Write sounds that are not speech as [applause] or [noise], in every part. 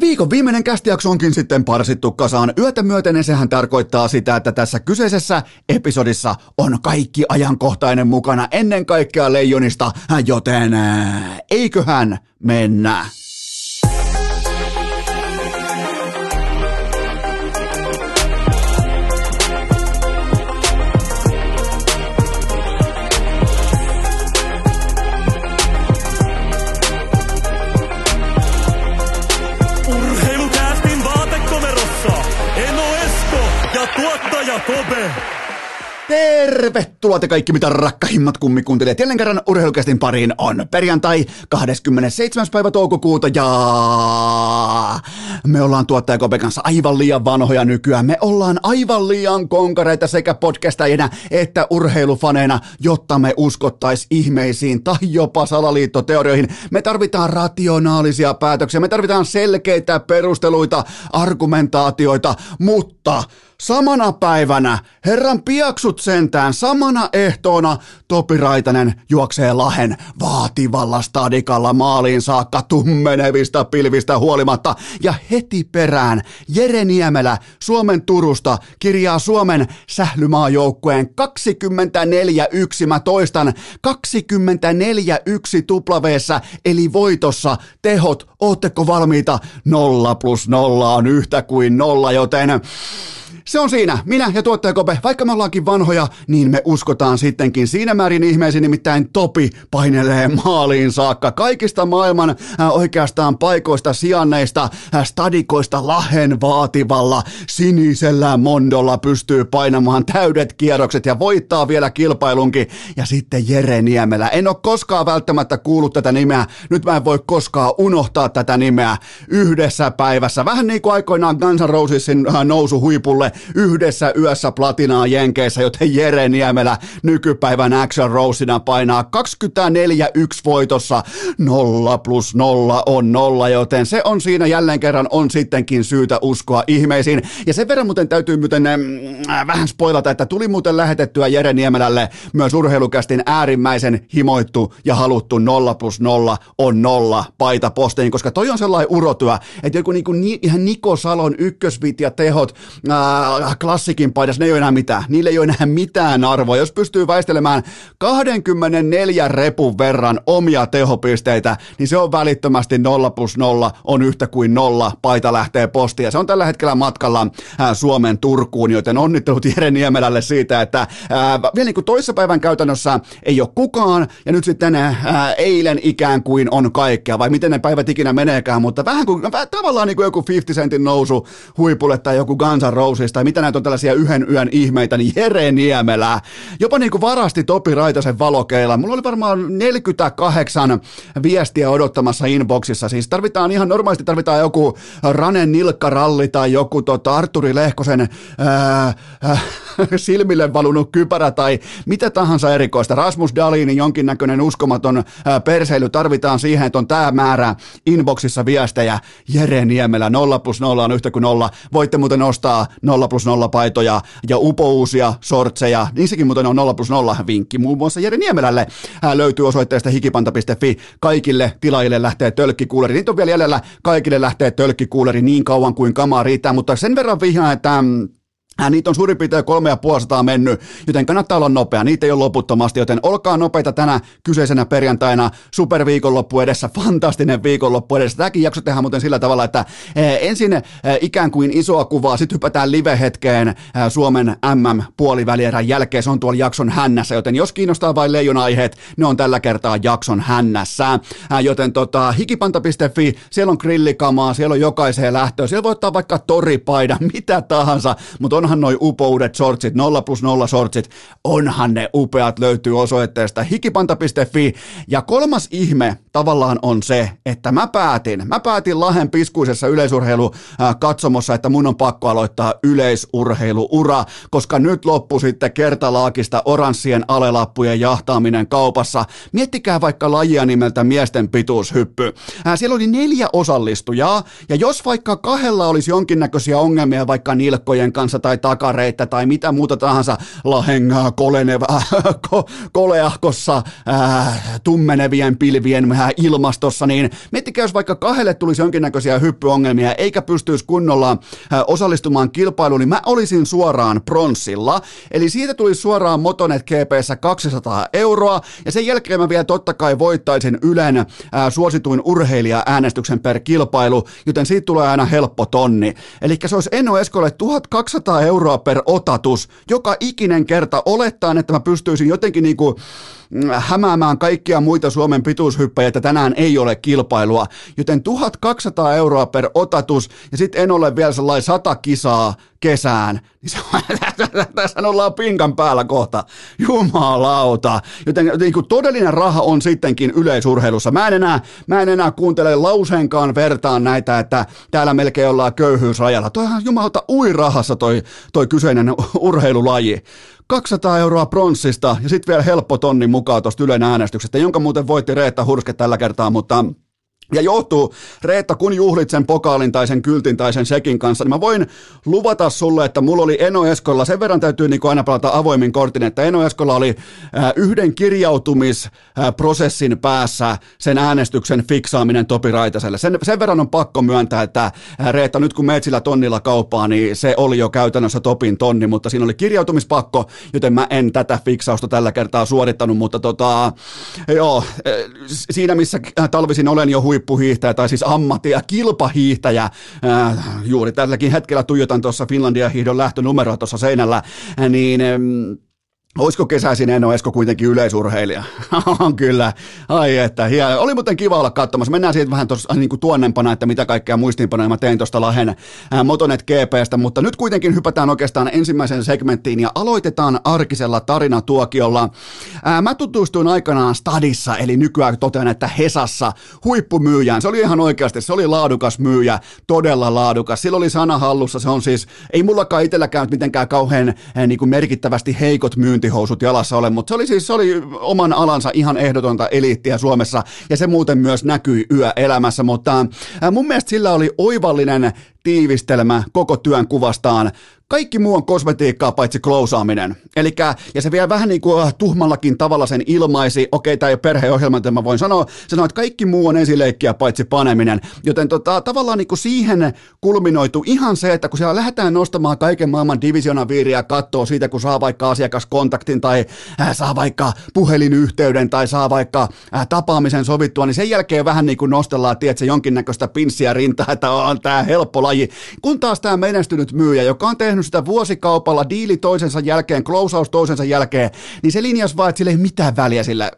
Viikon viimeinen kästijakso onkin sitten parsittu kasaan yötä myöten ja sehän tarkoittaa sitä, että tässä kyseisessä episodissa on kaikki ajankohtainen mukana ennen kaikkea Leijonista, joten eiköhän mennä. Kobe. Tervetuloa te kaikki mitä rakkahimmat kummikuuntelijat. Jälleen kerran urheilukästin pariin on perjantai 27. päivä toukokuuta ja me ollaan tuottaja Kobe kanssa aivan liian vanhoja nykyään. Me ollaan aivan liian konkareita sekä podcastajina että urheilufaneina, jotta me uskottais ihmeisiin tai jopa salaliittoteorioihin. Me tarvitaan rationaalisia päätöksiä, me tarvitaan selkeitä perusteluita, argumentaatioita, mutta Samana päivänä herran piaksut sentään samana ehtoona Topi Raitanen juoksee Lahen vaativalla stadikalla maaliin saakka tummenevista pilvistä huolimatta. Ja heti perään Jere Niemelä Suomen Turusta kirjaa Suomen sählymaajoukkueen 24-1, mä toistan 24-1 tuplaveessa eli voitossa tehot, ootteko valmiita? Nolla plus nolla on yhtä kuin nolla, joten se on siinä. Minä ja tuottaja Kope, vaikka me ollaankin vanhoja, niin me uskotaan sittenkin siinä määrin ihmeisiin, nimittäin Topi painelee maaliin saakka. Kaikista maailman äh, oikeastaan paikoista, sijanneista, äh, stadikoista lahen vaativalla sinisellä mondolla pystyy painamaan täydet kierrokset ja voittaa vielä kilpailunkin. Ja sitten Jere Niemelä. En ole koskaan välttämättä kuullut tätä nimeä. Nyt mä en voi koskaan unohtaa tätä nimeä yhdessä päivässä. Vähän niin kuin aikoinaan Guns N' Rosesin äh, nousu huipulle yhdessä yössä platinaa Jenkeissä, joten Jere Niemelä nykypäivän Action Rosina painaa 24-1 voitossa. Nolla plus nolla on nolla, joten se on siinä jälleen kerran on sittenkin syytä uskoa ihmeisiin. Ja sen verran muuten täytyy muuten äh, vähän spoilata, että tuli muuten lähetettyä Jere Niemelälle myös urheilukästin äärimmäisen himoittu ja haluttu nolla plus nolla on nolla paita posteen, koska toi on sellainen urotyö, että joku niinku, ni, ihan Niko Salon ykkösvit ja tehot, ää, klassikin paidassa, ne ei ole enää mitään. Niille ei ole enää mitään arvoa. Jos pystyy väistelemään 24 repun verran omia tehopisteitä, niin se on välittömästi 0 plus 0 on yhtä kuin nolla. Paita lähtee postiin ja se on tällä hetkellä matkalla ää, Suomen Turkuun, joten onnittelut Jere Niemelälle siitä, että ää, vielä niin kuin toissapäivän käytännössä ei ole kukaan ja nyt sitten ää, eilen ikään kuin on kaikkea, vai miten ne päivät ikinä meneekään, mutta vähän kuin, tavallaan niin kuin joku 50 sentin nousu huipulle tai joku Guns N' tai mitä näitä on tällaisia yhden yön ihmeitä, niin Jere Niemelä jopa niin kuin varasti Topi Raitasen valokeilla. Mulla oli varmaan 48 viestiä odottamassa inboxissa, siis tarvitaan ihan normaalisti tarvitaan joku Ranen nilkkaralli tai joku tota Arturi Lehkosen ää, ää, [laughs] silmille valunut kypärä tai mitä tahansa erikoista. Rasmus Dalinin jonkinnäköinen uskomaton ää, perseily tarvitaan siihen, että on tämä määrä inboxissa viestejä. Jere Niemelä 0 plus 0 on yhtä kuin 0. Voitte muuten ostaa 0 plus 0 paitoja ja upouusia sortseja. Niissäkin muuten on 0 plus 0 vinkki muun muassa Jere Niemelälle. Hän löytyy osoitteesta hikipanta.fi. Kaikille tilaajille lähtee tölkkikuuleri. Niitä on vielä jäljellä. Kaikille lähtee tölkkikuuleri niin kauan kuin kamaa riittää, mutta sen verran vihjaan, että mm, Äh, niitä on suurin piirtein kolme ja puolisataa mennyt, joten kannattaa olla nopea. Niitä ei ole loputtomasti, joten olkaa nopeita tänä kyseisenä perjantaina. Superviikonloppu edessä, [laughs] fantastinen viikonloppu edessä. Tämäkin jakso tehdään muuten sillä tavalla, että eh, ensin eh, ikään kuin isoa kuvaa, sitten hypätään live-hetkeen eh, Suomen MM-puolivälierän jälkeen. Se on tuolla jakson hännässä, joten jos kiinnostaa vain leijon aiheet, ne on tällä kertaa jakson hännässä. Joten tota, hikipanta.fi, siellä on grillikamaa, siellä on jokaiseen lähtöön. Siellä voi ottaa vaikka toripaida, [laughs] mitä tahansa, mutta on onhan noi upoudet shortsit, 0 plus 0 shortsit, onhan ne upeat, löytyy osoitteesta hikipanta.fi. Ja kolmas ihme tavallaan on se, että mä päätin, mä päätin Lahen piskuisessa yleisurheilu katsomossa, että mun on pakko aloittaa yleisurheiluura, koska nyt loppu sitten kertalaakista oranssien alelappujen jahtaaminen kaupassa. Miettikää vaikka lajia nimeltä miesten pituushyppy. Siellä oli neljä osallistujaa, ja jos vaikka kahdella olisi jonkinnäköisiä ongelmia vaikka nilkkojen kanssa tai tai takareittä tai mitä muuta tahansa lahengaa koleneva, [laughs] ko, koleahkossa ää, tummenevien pilvien ilmastossa, niin miettikää, jos vaikka kahdelle tulisi jonkinnäköisiä hyppyongelmia eikä pystyisi kunnolla ää, osallistumaan kilpailuun, niin mä olisin suoraan pronssilla. Eli siitä tulisi suoraan Motonet GPssä 200 euroa ja sen jälkeen mä vielä totta kai voittaisin Ylen ää, suosituin urheilija-äänestyksen per kilpailu, joten siitä tulee aina helppo tonni. Eli se olisi Enno Eskolle 1200 euroa per otatus joka ikinen kerta olettaen, että mä pystyisin jotenkin mm, hämäämään kaikkia muita Suomen pituushyppäjiä, että tänään ei ole kilpailua. Joten 1200 euroa per otatus ja sitten en ole vielä sellainen sata kisaa kesään, [laughs] niin se, tässä ollaan pinkan päällä kohta. Jumalauta. Joten niin kuin todellinen raha on sittenkin yleisurheilussa. Mä en enää, mä en enää kuuntele lauseenkaan vertaan näitä, että täällä melkein ollaan köyhyysrajalla. Toihan jumalauta ui rahassa toi, toi kyseinen urheilulaji. 200 euroa pronssista ja sitten vielä helppo tonni mukaan tuosta Ylen äänestyksestä, jonka muuten voitti Reetta Hurske tällä kertaa, mutta ja johtuu, Reetta, kun juhlit sen pokaalin tai sen kyltin tai sen sekin kanssa, niin mä voin luvata sulle, että mulla oli Eno Eskolla, sen verran täytyy niin aina pelata avoimin kortin, että Eno Eskolla oli äh, yhden kirjautumisprosessin päässä sen äänestyksen fiksaaminen Topi Raitaselle. Sen, sen verran on pakko myöntää, että äh, Reetta, nyt kun meet sillä tonnilla kauppaa, niin se oli jo käytännössä Topin tonni, mutta siinä oli kirjautumispakko, joten mä en tätä fiksausta tällä kertaa suorittanut, mutta tota, joo, äh, siinä missä talvisin olen jo hui huippuhiihtäjä tai siis ammatti- ja kilpahiihtäjä. Juuri tälläkin hetkellä tuijotan tuossa Finlandia hiihdon lähtönumeroa tuossa seinällä, niin Olisiko kesäisin Eno Esko kuitenkin yleisurheilija? [laughs] On kyllä. Ai että, hieno. Oli muuten kiva olla katsomassa. Mennään siitä vähän tuossa niin kuin tuonnempana, että mitä kaikkea muistiinpanoja mä tein tuosta Lahen ää, Motonet GPstä, mutta nyt kuitenkin hypätään oikeastaan ensimmäiseen segmenttiin ja aloitetaan arkisella tarinatuokiolla. Ää, mä tutustuin aikanaan Stadissa, eli nykyään totean, että Hesassa huippumyyjään. Se oli ihan oikeasti, se oli laadukas myyjä, todella laadukas. Sillä oli sana hallussa, se on siis, ei mullakaan itselläkään mitenkään kauhean ää, niin kuin merkittävästi heikot myynti myyntihousut jalassa ole, mutta se oli siis se oli oman alansa ihan ehdotonta eliittiä Suomessa ja se muuten myös näkyi yöelämässä, mutta mun mielestä sillä oli oivallinen tiivistelmä koko työn kuvastaan. Kaikki muu on kosmetiikkaa paitsi klousaaminen. Elikkä, ja se vielä vähän niin kuin äh, tuhmallakin tavalla sen ilmaisi, okei, tämä ei ole perheohjelma, että mä voin sanoa, sanoi, että kaikki muu on esileikkiä paitsi paneminen. Joten tota, tavallaan niin kuin siihen kulminoitu ihan se, että kun siellä lähdetään nostamaan kaiken maailman divisionaviiriä kattoo siitä, kun saa vaikka asiakaskontaktin tai äh, saa vaikka puhelinyhteyden tai saa vaikka äh, tapaamisen sovittua, niin sen jälkeen vähän niin kuin nostellaan, tiedätkö, jonkinnäköistä pinssiä rintaa, että on tämä helppo laji. Kun taas tämä menestynyt myyjä, joka on tehnyt sitä vuosikaupalla, diili toisensa jälkeen, closeaus toisensa jälkeen, niin se linjas vaan, että sillä ei mitään väliä sillä,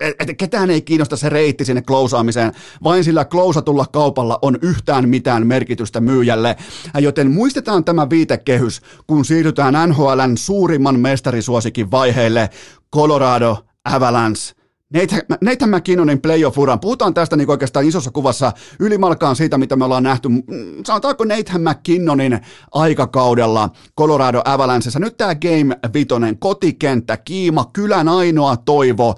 että ketään ei kiinnosta se reitti sinne closeaamiseen, vain sillä closeatulla kaupalla on yhtään mitään merkitystä myyjälle. Joten muistetaan tämä viitekehys, kun siirrytään NHLn suurimman mestarisuosikin vaiheelle, Colorado Avalanche Nathan McKinnonin playoff-uran. Puhutaan tästä niin oikeastaan isossa kuvassa ylimalkaan siitä, mitä me ollaan nähty. Mm, sanotaanko Nathan McKinnonin aikakaudella Colorado Avalancessa. Nyt tämä Game Vitonen, kotikenttä, kiima, kylän ainoa toivo.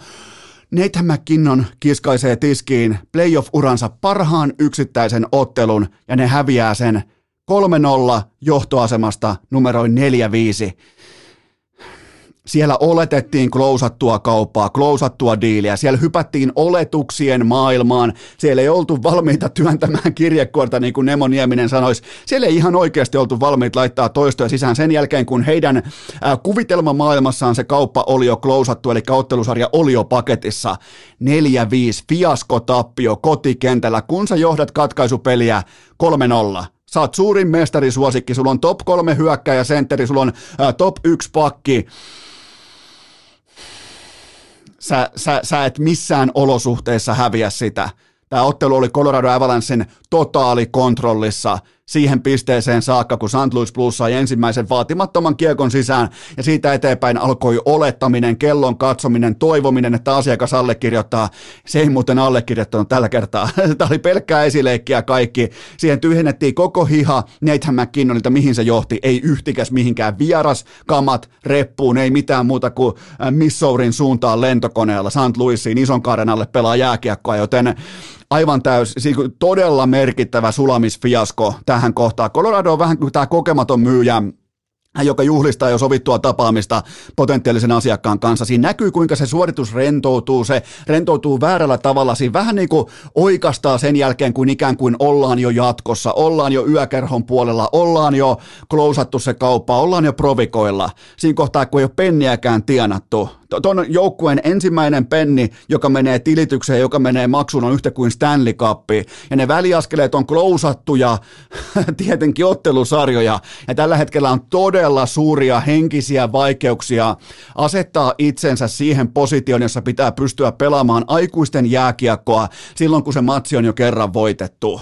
Nathan McKinnon kiskaisee tiskiin playoff-uransa parhaan yksittäisen ottelun ja ne häviää sen 3-0 johtoasemasta numeroin 4-5 siellä oletettiin klousattua kauppaa, klousattua diiliä, siellä hypättiin oletuksien maailmaan, siellä ei oltu valmiita työntämään kirjekuorta, niin kuin Nemo Nieminen sanoisi, siellä ei ihan oikeasti oltu valmiita laittaa toistoja sisään sen jälkeen, kun heidän äh, kuvitelmamaailmassaan se kauppa oli jo klousattu, eli ottelusarja oli jo paketissa. 4-5, fiaskotappio kotikentällä, kun sä johdat katkaisupeliä 3-0 Sä oot suurin mestarisuosikki, sulla on top kolme hyökkäjä sentteri, sulla on ää, top yksi pakki sä, sä, sä et missään olosuhteissa häviä sitä. Tämä ottelu oli Colorado Avalanchen totaalikontrollissa siihen pisteeseen saakka, kun St. Louis Blues sai ensimmäisen vaatimattoman kiekon sisään ja siitä eteenpäin alkoi olettaminen, kellon katsominen, toivominen, että asiakas allekirjoittaa. Se ei muuten allekirjoittanut tällä kertaa. [laughs] Tämä oli pelkkää esileikkiä kaikki. Siihen tyhjennettiin koko hiha Nathan McKinnonilta, mihin se johti. Ei yhtikäs mihinkään vieras, kamat, reppuun, ei mitään muuta kuin äh, Missourin suuntaan lentokoneella St. Louisiin ison kaaren alle pelaa jääkiekkoa, joten aivan täys, todella merkittävä sulamisfiasko tähän kohtaan. Colorado on vähän kuin tämä kokematon myyjä, joka juhlistaa jo sovittua tapaamista potentiaalisen asiakkaan kanssa. Siinä näkyy, kuinka se suoritus rentoutuu, se rentoutuu väärällä tavalla. Siinä vähän niin kuin oikastaa sen jälkeen, kun ikään kuin ollaan jo jatkossa, ollaan jo yökerhon puolella, ollaan jo klousattu se kauppa, ollaan jo provikoilla. Siinä kohtaa, kun ei ole penniäkään tienattu, tuon joukkueen ensimmäinen penni, joka menee tilitykseen, joka menee maksuun, on yhtä kuin Stanley Cup. Ja ne väliaskeleet on klousattuja, [laughs] tietenkin ottelusarjoja. Ja tällä hetkellä on todella suuria henkisiä vaikeuksia asettaa itsensä siihen positioon, jossa pitää pystyä pelaamaan aikuisten jääkiekkoa silloin, kun se matsi on jo kerran voitettu.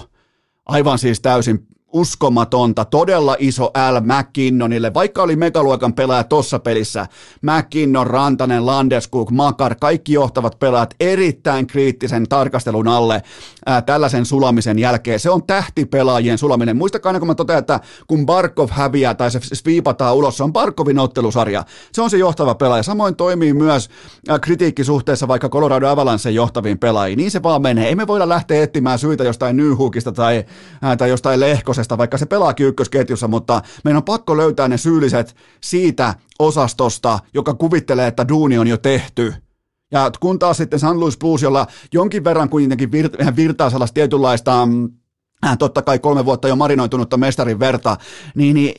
Aivan siis täysin uskomatonta, todella iso L McKinnonille, vaikka oli megaluokan pelaaja tuossa pelissä, McKinnon, Rantanen, Landeskuk, Makar, kaikki johtavat pelaajat erittäin kriittisen tarkastelun alle ää, tällaisen sulamisen jälkeen. Se on tähtipelaajien sulaminen. Muistakaa aina, kun mä totean, että kun Barkov häviää tai se sviipataan ulos, se on Barkovin ottelusarja. Se on se johtava pelaaja. Samoin toimii myös kritiikki suhteessa vaikka Colorado Avalanche johtaviin pelaajiin. Niin se vaan menee. Ei me voida lähteä etsimään syitä jostain Newhookista tai, ää, tai jostain Lehkosesta ykkösestä, vaikka se pelaakin ykkösketjussa, mutta meidän on pakko löytää ne syylliset siitä osastosta, joka kuvittelee, että duuni on jo tehty. Ja kun taas sitten San Luis Blues, jolla jonkin verran kuitenkin vir- virtaa sellaista tietynlaista mm, äh, totta kai kolme vuotta jo marinoitunutta mestarin verta, niin, niin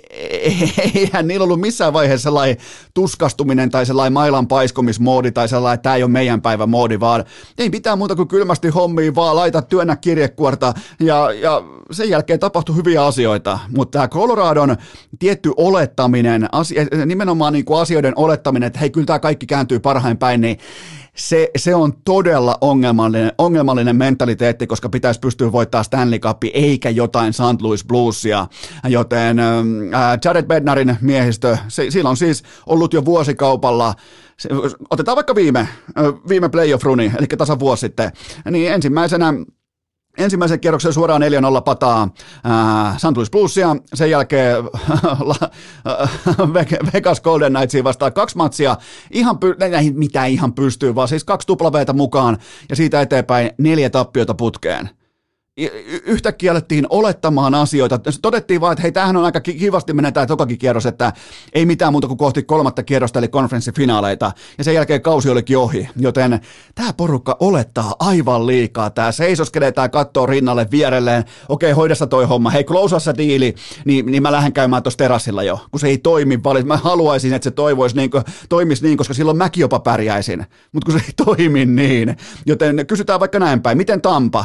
[laughs] eihän niillä ollut missään vaiheessa sellainen tuskastuminen tai sellainen mailan paiskomismoodi tai sellainen, että tämä ei ole meidän päivän moodi, vaan ei mitään muuta kuin kylmästi hommiin, vaan laita työnnä kirjekuorta ja, ja sen jälkeen tapahtui hyviä asioita, mutta tämä Coloradon tietty olettaminen, asia, nimenomaan niin kuin asioiden olettaminen, että hei kyllä tämä kaikki kääntyy parhain päin, niin se, se on todella ongelmallinen, ongelmallinen mentaliteetti, koska pitäisi pystyä voittamaan Stanley Cup eikä jotain St. Louis Bluesia, joten äh, Jared Bednarin miehistö, se, sillä on siis ollut jo vuosikaupalla se, otetaan vaikka viime, viime playoff-runi, eli tasa vuosi sitten, niin ensimmäisenä ensimmäisen kierroksen suoraan 4-0 pataa äh, St. Louis sen jälkeen [laughs] Vegas Golden Knightsiin vastaan kaksi matsia, ihan py- mitä ihan pystyy, vaan siis kaksi tuplaveita mukaan ja siitä eteenpäin neljä tappiota putkeen yhtäkkiä alettiin olettamaan asioita. Todettiin vaan, että hei, tämähän on aika kivasti menee tämä tokakin kierros, että ei mitään muuta kuin kohti kolmatta kierrosta, eli konferenssifinaaleita, ja sen jälkeen kausi olikin ohi. Joten tämä porukka olettaa aivan liikaa. Tämä seisoskelee, tämä kattoo rinnalle vierelleen. Okei, hoidessa toi homma. Hei, klousassa diili, niin, niin mä lähden käymään tuossa terassilla jo, kun se ei toimi valit. Mä haluaisin, että se toivoisi niin, toimisi niin, koska silloin mäkin jopa pärjäisin. Mutta kun se ei [laughs] toimi niin. Joten kysytään vaikka näin päin. Miten Tampa?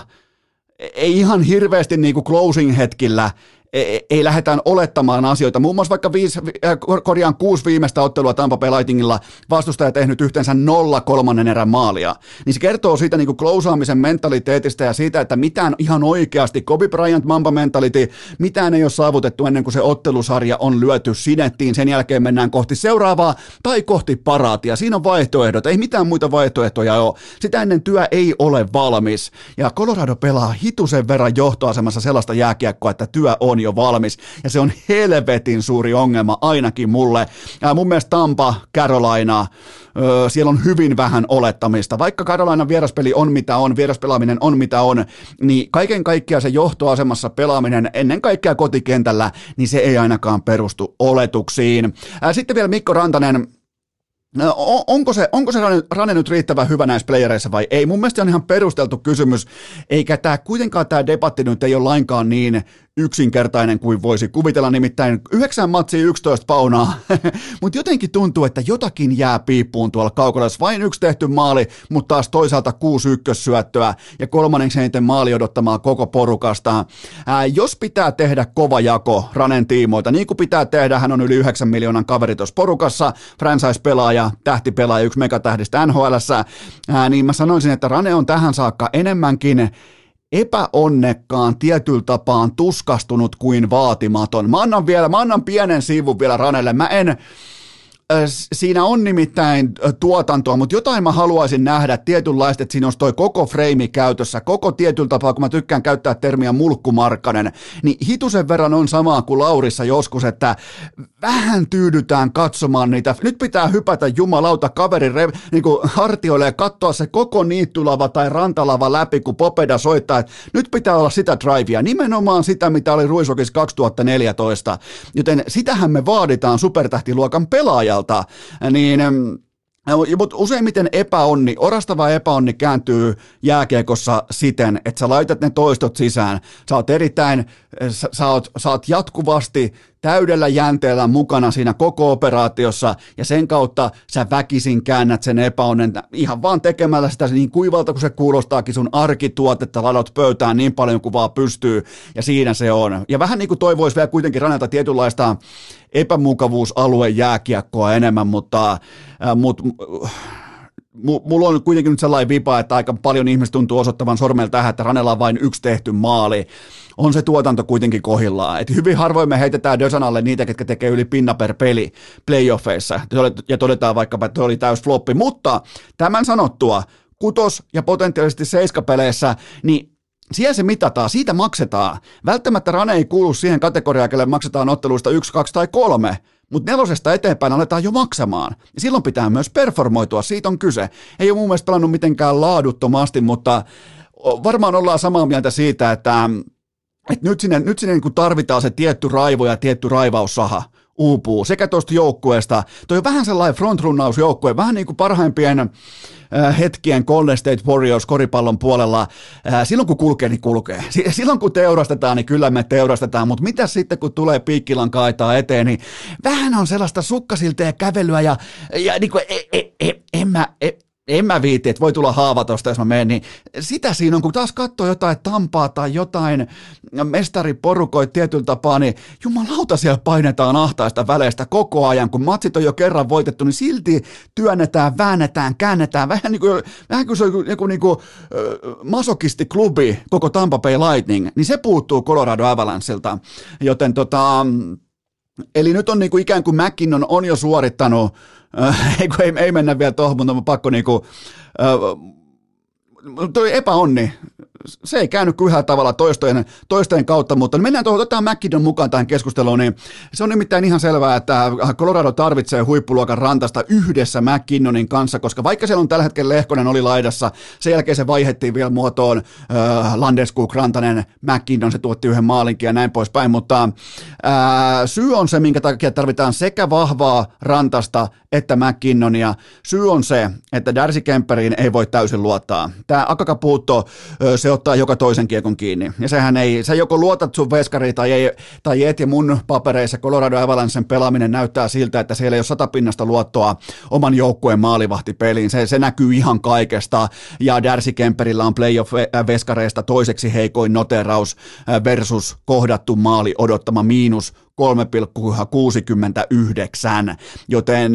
Ei ihan hirveästi niin kuin closing-hetkillä ei, ei lähdetään olettamaan asioita. Muun muassa vaikka viisi, äh, korjaan kuusi viimeistä ottelua Tampa Bay Lightningilla vastustaja tehnyt yhteensä nolla kolmannen erän maalia. Niin se kertoo siitä niin klousaamisen mentaliteetistä ja siitä, että mitään ihan oikeasti, Kobe Bryant Mamba mentality, mitään ei ole saavutettu ennen kuin se ottelusarja on lyöty sinettiin. Sen jälkeen mennään kohti seuraavaa tai kohti paraatia. Siinä on vaihtoehdot, ei mitään muita vaihtoehtoja ole. Sitä ennen työ ei ole valmis. Ja Colorado pelaa hitusen verran johtoasemassa sellaista jääkiekkoa, että työ on jo valmis, ja se on helvetin suuri ongelma ainakin mulle. Ja mun mielestä Tampa, Carolina, öö, siellä on hyvin vähän olettamista. Vaikka Carolina vieraspeli on mitä on, vieraspelaaminen on mitä on, niin kaiken kaikkiaan se johtoasemassa pelaaminen ennen kaikkea kotikentällä, niin se ei ainakaan perustu oletuksiin. Sitten vielä Mikko Rantanen, Onko se, onko se rane nyt riittävän hyvä näissä playereissa vai ei? Mun mielestä on ihan perusteltu kysymys, eikä tämä kuitenkaan tämä debatti nyt ei ole lainkaan niin yksinkertainen kuin voisi kuvitella, nimittäin 9 matsia 11 paunaa, [laughs] mutta jotenkin tuntuu, että jotakin jää piippuun tuolla kaukolassa. Vain yksi tehty maali, mutta taas toisaalta kuusi ykkössyöttöä ja kolmanneksi eniten maali odottamaan koko porukasta. Ää, jos pitää tehdä kova jako Ranen tiimoilta, niin kuin pitää tehdä, hän on yli 9 miljoonan kaveri tuossa porukassa, franchise-pelaaja, tähtipelaaja, yksi megatähdistä nhl niin mä sanoisin, että Rane on tähän saakka enemmänkin epäonnekkaan tietyllä tapaan tuskastunut kuin vaatimaton. Mä annan vielä, mä annan pienen sivun vielä Ranelle. Mä en, Siinä on nimittäin tuotantoa, mutta jotain mä haluaisin nähdä tietynlaista, että siinä olisi toi koko freimi käytössä, koko tietyllä tapaa, kun mä tykkään käyttää termiä mulkkumarkkanen, niin hitusen verran on samaa kuin Laurissa joskus, että vähän tyydytään katsomaan niitä. Nyt pitää hypätä jumalauta kaverin re, niin hartioille ja katsoa se koko niittylava tai rantalava läpi, kun Popeda soittaa, että nyt pitää olla sitä drivea, nimenomaan sitä, mitä oli Ruisokis 2014, joten sitähän me vaaditaan supertähtiluokan pelaajalta, niin mutta useimmiten epäonni, orastava epäonni kääntyy jääkiekossa siten, että sä laitat ne toistot sisään. Sä oot erittäin, sä, sä, oot, sä oot jatkuvasti täydellä jänteellä mukana siinä koko operaatiossa ja sen kautta sä väkisin käännät sen epäonnen ihan vaan tekemällä sitä niin kuivalta kuin se kuulostaakin sun arkituotetta ladot pöytään niin paljon kuin vaan pystyy ja siinä se on. Ja vähän niin kuin toivoisi vielä kuitenkin ranelta tietynlaista epämukavuusalue jääkiekkoa enemmän, mutta, äh, mutta mulla on kuitenkin nyt sellainen vipa, että aika paljon ihmiset tuntuu osoittavan sormella tähän, että Ranella on vain yksi tehty maali on se tuotanto kuitenkin kohillaan. Et hyvin harvoin me heitetään Dösanalle niitä, ketkä tekee yli pinna per peli playoffeissa, ja todetaan vaikkapa, että oli täys floppi. Mutta tämän sanottua, kutos- ja potentiaalisesti seiskapeleissä, niin siellä se mitataan, siitä maksetaan. Välttämättä Rane ei kuulu siihen kategoriaan, kelle maksetaan otteluista yksi, kaksi tai kolme, mutta nelosesta eteenpäin aletaan jo maksamaan. Ja silloin pitää myös performoitua, siitä on kyse. Ei ole mun mielestä pelannut mitenkään laaduttomasti, mutta varmaan ollaan samaa mieltä siitä, että et nyt sinne, nyt sinne niin tarvitaan se tietty raivo ja tietty raivaussaha uupuu sekä tuosta joukkueesta. Toi on vähän sellainen frontrunnausjoukkue, vähän niin kuin parhaimpien äh, hetkien Golden State Warriors koripallon puolella. Äh, silloin kun kulkee, niin kulkee. Silloin kun teurastetaan, niin kyllä me teurastetaan, mutta mitä sitten kun tulee piikkilan kaitaa eteen, niin vähän on sellaista sukkasilteen kävelyä ja, ja niin kuin, e, e, e, en mä, e, en mä viiti, että voi tulla haava tosta, jos mä menen, niin sitä siinä on, kun taas katsoo jotain Tampaa tai jotain mestariporukoit tietyllä tapaa, niin jumalauta siellä painetaan ahtaista väleistä koko ajan, kun matsit on jo kerran voitettu, niin silti työnnetään, väännetään, käännetään, vähän niin kuin, vähän kuin se on joku niin kuin, masokistiklubi, koko Tampa Bay Lightning, niin se puuttuu Colorado Avalancheilta, joten tota, Eli nyt on niin kuin ikään kuin McKinnon on jo suorittanut Äh, [laughs] ei, ei, ei mennä vielä tuohon, mutta on pakko niinku, äh, toi epäonni, se ei käynyt kyllä tavalla toistojen, toistojen kautta, mutta mennään tuohon, otetaan McKinnon mukaan tähän keskusteluun, niin se on nimittäin ihan selvää, että Colorado tarvitsee huippuluokan rantasta yhdessä McKinnonin kanssa, koska vaikka siellä on tällä hetkellä Lehkonen oli laidassa, sen jälkeen se vaihettiin vielä muotoon äh, Landeskuk, Rantanen, McKinnon, se tuotti yhden maalinkin ja näin poispäin, mutta äh, syy on se, minkä takia tarvitaan sekä vahvaa rantasta että McKinnonia. Syy on se, että Darcy Kemperiin ei voi täysin luottaa. Tämä Akakapuutto, se ottaa joka toisen kiekon kiinni. Ja sehän ei, sä joko luotat sun veskariin tai, ei, tai et, ja mun papereissa Colorado Avalancen pelaaminen näyttää siltä, että siellä ei ole satapinnasta luottoa oman joukkueen maalivahtipeliin. Se, se näkyy ihan kaikesta, ja Darcy Kemperillä on playoff-veskareista toiseksi heikoin noteraus versus kohdattu maali odottama miinus 3,69, joten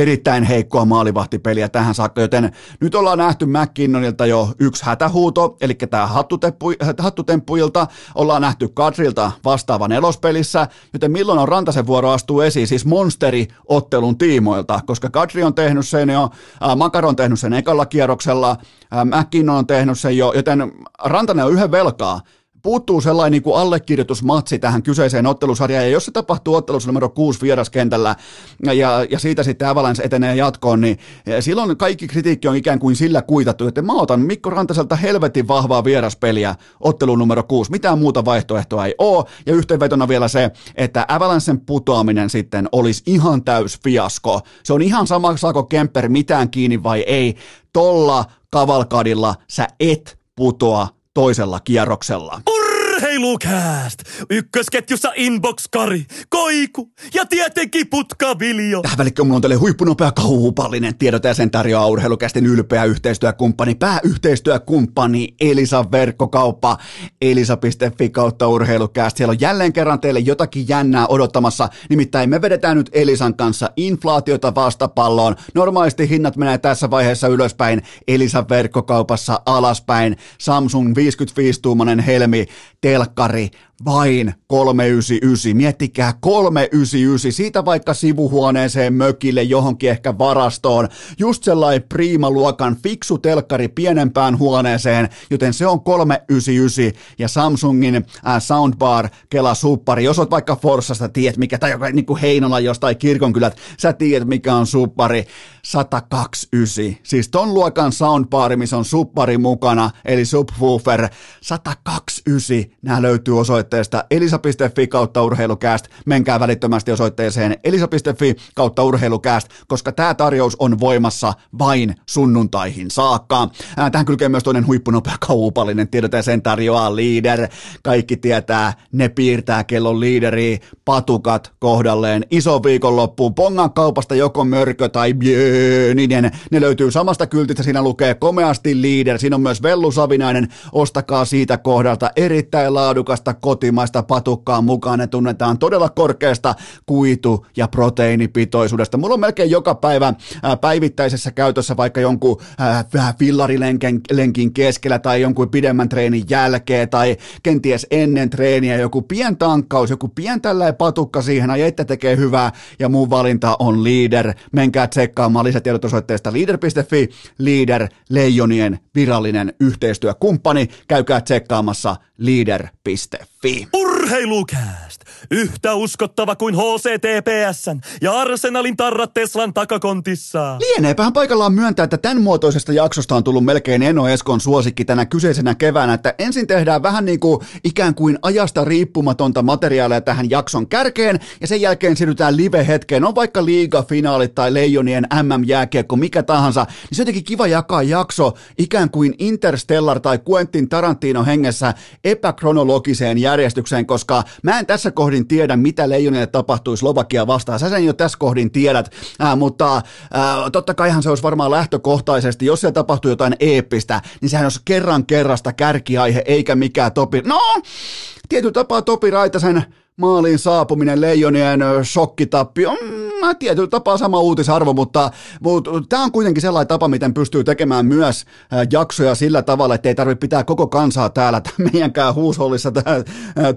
erittäin heikkoa maalivahtipeliä tähän saakka, joten nyt ollaan nähty McKinnonilta jo yksi hätähuuto, eli tämä hattutemppu, hattutemppuilta, ollaan nähty Kadrilta vastaavan elospelissä, joten milloin on Rantasen vuoro astuu esiin, siis monsteri-ottelun tiimoilta, koska Kadri on tehnyt sen jo, äh, on tehnyt sen ekalla kierroksella, äh, McKinnon on tehnyt sen jo, joten Rantanen on yhden velkaa, puuttuu sellainen niin kuin allekirjoitusmatsi tähän kyseiseen ottelusarjaan, ja jos se tapahtuu ottelussa numero 6 vieraskentällä, ja, ja siitä sitten Avalanche etenee jatkoon, niin silloin kaikki kritiikki on ikään kuin sillä kuitattu, että mä otan Mikko Rantaselta helvetin vahvaa vieraspeliä ottelun numero 6, mitään muuta vaihtoehtoa ei ole, ja yhteenvetona vielä se, että Avalancen putoaminen sitten olisi ihan täys fiasko. Se on ihan sama, saako Kemper mitään kiinni vai ei, tolla kavalkadilla sä et putoa toisella kierroksella. Urheilukääst! Ykkösketjussa Inbox-Kari, Koiku ja tietenkin Putkaviljo. Tähän välikköön on teille huippunopea kaupallinen tiedot ja sen tarjoaa urheilukästin ylpeä yhteistyökumppani, pääyhteistyökumppani Elisa Verkkokauppa, elisa.fi kautta urheilukääst. Siellä on jälleen kerran teille jotakin jännää odottamassa, nimittäin me vedetään nyt Elisan kanssa inflaatiota vastapalloon. Normaalisti hinnat menee tässä vaiheessa ylöspäin, Elisa Verkkokaupassa alaspäin. Samsung 55-tuumainen helmi telkkari vain 399. Miettikää 399. Siitä vaikka sivuhuoneeseen, mökille, johonkin ehkä varastoon. Just sellainen priimaluokan fiksu telkkari pienempään huoneeseen, joten se on 399. Ja Samsungin äh, soundbar Kela Suppari. Jos oot vaikka Forssasta, tiedät mikä, tai niin kuin Heinola jostain kirkonkylät, sä tiedät mikä on Suppari. 129. Siis ton luokan soundbar, missä on Suppari mukana, eli subwoofer. 129. Nämä löytyy osoitteesta elisa.fi kautta urheilukääst. Menkää välittömästi osoitteeseen elisa.fi kautta urheilukääst, koska tämä tarjous on voimassa vain sunnuntaihin saakka. Tähän kylkee myös toinen huippunopea kaupallinen tiedot ja sen tarjoaa Leader. Kaikki tietää, ne piirtää kellon liideri, patukat kohdalleen, iso viikonloppuun, pongan kaupasta joko mörkö tai biöninen. Ne löytyy samasta kyltistä, siinä lukee komeasti Leader, siinä on myös Vellu Savinainen, ostakaa siitä kohdalta erittäin laadukasta kotimaista patukkaa mukaan, ne tunnetaan todella korkeasta kuitu- ja proteiinipitoisuudesta. Mulla on melkein joka päivä päivittäisessä käytössä vaikka jonkun vähän fillarilenkin keskellä tai jonkun pidemmän treenin jälkeen tai kenties ennen treeniä joku pien tankkaus, joku pien tällainen patukka siihen, ai että tekee hyvää ja mun valinta on Leader. Menkää tsekkaamaan lisätiedot osoitteesta leader.fi, Leader, Leijonien virallinen yhteistyökumppani. Käykää tsekkaamassa leader.fi. Urheilukääst! Yhtä uskottava kuin HCTPSn ja Arsenalin tarrat Teslan takakontissa. Lieneepähän paikallaan myöntää, että tämän muotoisesta jaksosta on tullut melkein Eno Eskon suosikki tänä kyseisenä keväänä, että ensin tehdään vähän niin kuin ikään kuin ajasta riippumatonta materiaalia tähän jakson kärkeen ja sen jälkeen siirrytään live-hetkeen, on vaikka liigafinaalit tai Leijonien MM-jääkiekko, mikä tahansa, niin se on jotenkin kiva jakaa jakso ikään kuin Interstellar tai Quentin Tarantino hengessä epäkronologiseen järjestykseen, koska mä en tässä kohdin tiedä, mitä Leijonille tapahtui Slovakia vastaan. Sä sen jo tässä kohdin tiedät, ää, mutta ää, totta kaihan se olisi varmaan lähtökohtaisesti, jos siellä tapahtuu jotain eeppistä, niin sehän olisi kerran kerrasta kärkiaihe, eikä mikään topi. No, tietyllä tapaa Topi Raitasen maaliin saapuminen, leijonien shokkitappi, on mm, tietyllä tapaa sama uutisarvo, mutta, mutta tämä on kuitenkin sellainen tapa, miten pystyy tekemään myös jaksoja sillä tavalla, että ei tarvitse pitää koko kansaa täällä meidänkään huushollissa tää,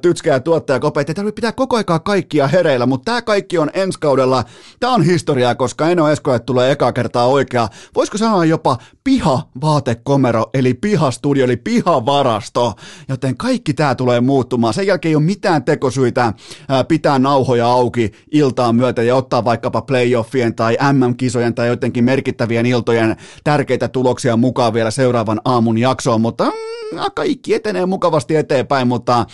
tytskeä tuottaja kopea, ei tarvitse pitää koko aikaa kaikkia hereillä, mutta tämä kaikki on ensi kaudella, tämä on historiaa, koska Eno Eskolle tulee eka kertaa oikea, voisiko sanoa jopa piha-vaatekomero, eli pihastudio, eli pihavarasto, joten kaikki tämä tulee muuttumaan, sen jälkeen ei ole mitään tekosyitä pitää nauhoja auki iltaan myötä ja ottaa vaikkapa playoffien tai MM-kisojen tai jotenkin merkittävien iltojen tärkeitä tuloksia mukaan vielä seuraavan aamun jaksoon, mutta mm, kaikki etenee mukavasti eteenpäin, mutta,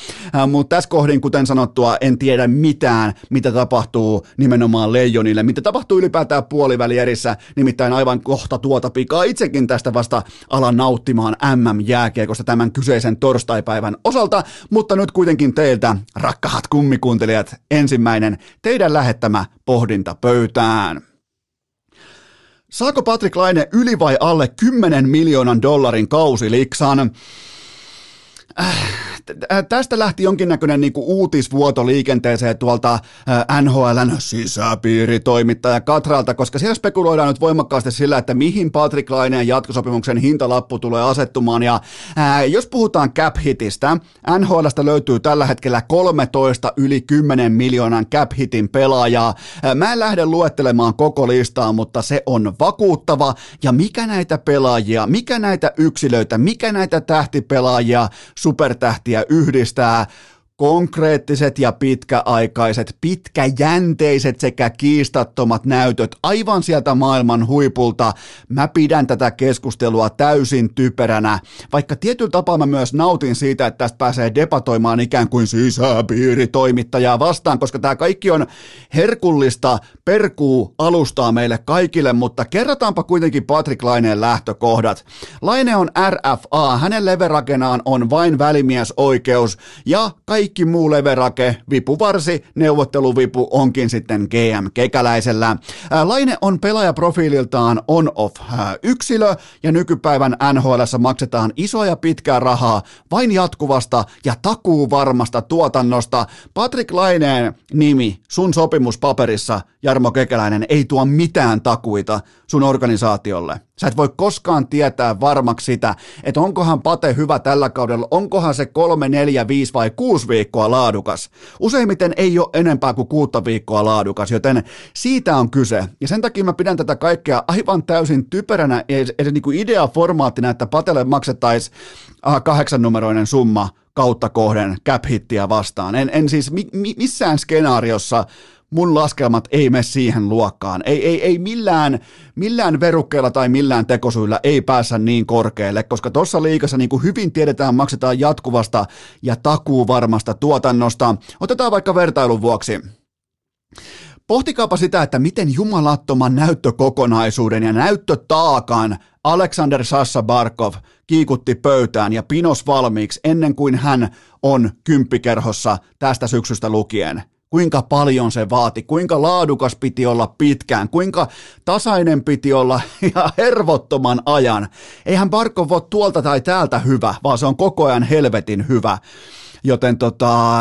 mutta tässä kohdin, kuten sanottua, en tiedä mitään, mitä tapahtuu nimenomaan Leijonille, mitä tapahtuu ylipäätään puolivälierissä, nimittäin aivan kohta tuota pikaa itsekin tästä vasta alan nauttimaan MM-jääkiekosta tämän kyseisen torstaipäivän osalta, mutta nyt kuitenkin teiltä, rakkahat kummikuuntelijat, ensimmäinen teidän lähettämä pohdinta pöytään. Saako Patrick Laine yli vai alle 10 miljoonan dollarin kausiliksan? Äh, tästä lähti jonkinnäköinen niin uutisvuoto liikenteeseen tuolta NHLn sisäpiiritoimittaja Katralta, koska siellä spekuloidaan nyt voimakkaasti sillä, että mihin Patrick Laineen jatkosopimuksen hintalappu tulee asettumaan. Ja ää, jos puhutaan cap hitistä, NHLstä löytyy tällä hetkellä 13 yli 10 miljoonan cap hitin pelaajaa. Mä en lähde luettelemaan koko listaa, mutta se on vakuuttava. Ja mikä näitä pelaajia, mikä näitä yksilöitä, mikä näitä tähtipelaajia, supertähtiä yhdistää konkreettiset ja pitkäaikaiset, pitkäjänteiset sekä kiistattomat näytöt aivan sieltä maailman huipulta. Mä pidän tätä keskustelua täysin typeränä, vaikka tietyllä tapaa mä myös nautin siitä, että tästä pääsee debatoimaan ikään kuin sisäpiiritoimittajaa vastaan, koska tämä kaikki on herkullista, perkuu alustaa meille kaikille, mutta kerrataanpa kuitenkin Patrick Laineen lähtökohdat. Laine on RFA, hänen leverakenaan on vain välimiesoikeus ja kaikki kaikki muu leverake, vipuvarsi, neuvotteluvipu onkin sitten GM Kekäläisellä. Laine on pelaajaprofiililtaan on-off yksilö ja nykypäivän NHL maksetaan isoja pitkää rahaa vain jatkuvasta ja takuu varmasta tuotannosta. Patrick Laineen nimi sun sopimuspaperissa Jarmo Kekäläinen, ei tuo mitään takuita sun organisaatiolle. Sä et voi koskaan tietää varmaksi sitä, että onkohan Pate hyvä tällä kaudella, onkohan se kolme, neljä, viisi vai kuusi viikkoa laadukas. Useimmiten ei ole enempää kuin kuutta viikkoa laadukas, joten siitä on kyse. Ja sen takia mä pidän tätä kaikkea aivan täysin typeränä, eli niin kuin idea-formaattina, että Patelle maksettaisiin kahdeksannumeroinen summa kautta kohden cap-hittiä vastaan. En, en siis mi, mi, missään skenaariossa mun laskelmat ei mene siihen luokkaan. Ei, ei, ei millään, millään verukkeella tai millään tekosyillä ei päässä niin korkealle, koska tuossa liikassa niin kuin hyvin tiedetään, maksetaan jatkuvasta ja takuu varmasta tuotannosta. Otetaan vaikka vertailun vuoksi. Pohtikaapa sitä, että miten jumalattoman näyttökokonaisuuden ja näyttötaakan Alexander Sassa Barkov kiikutti pöytään ja pinos valmiiksi ennen kuin hän on kymppikerhossa tästä syksystä lukien – kuinka paljon se vaati, kuinka laadukas piti olla pitkään, kuinka tasainen piti olla [laughs] ja hervottoman ajan. Eihän Barkov ole tuolta tai täältä hyvä, vaan se on koko ajan helvetin hyvä. Joten tota,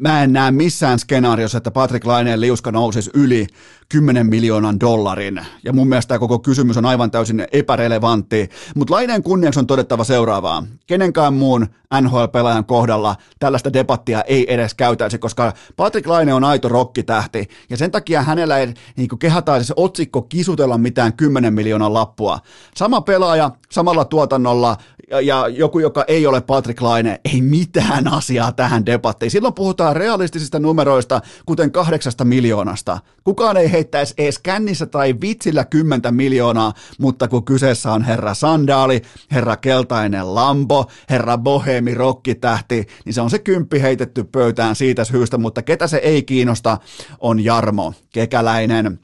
mä en näe missään skenaariossa, että Patrick Laineen liuska nousisi yli 10 miljoonan dollarin. Ja mun mielestä tämä koko kysymys on aivan täysin epärelevantti. Mutta Laineen kunniaksi on todettava seuraavaa. Kenenkään muun NHL-pelaajan kohdalla tällaista debattia ei edes käytäisi, koska Patrick Laine on aito rokkitähti. Ja sen takia hänellä ei niin kehataisi otsikko kisutella mitään 10 miljoonan lappua. Sama pelaaja, samalla tuotannolla ja, ja joku, joka ei ole Patrick Laine, ei mitään asiaa tähän debattiin. Silloin puhutaan realistisista numeroista, kuten kahdeksasta miljoonasta. Kukaan ei heittäisi edes kännissä tai vitsillä kymmentä miljoonaa, mutta kun kyseessä on herra Sandaali, herra Keltainen Lambo, herra Bohemi rokkitähti, niin se on se kymppi heitetty pöytään siitä syystä, mutta ketä se ei kiinnosta on Jarmo Kekäläinen.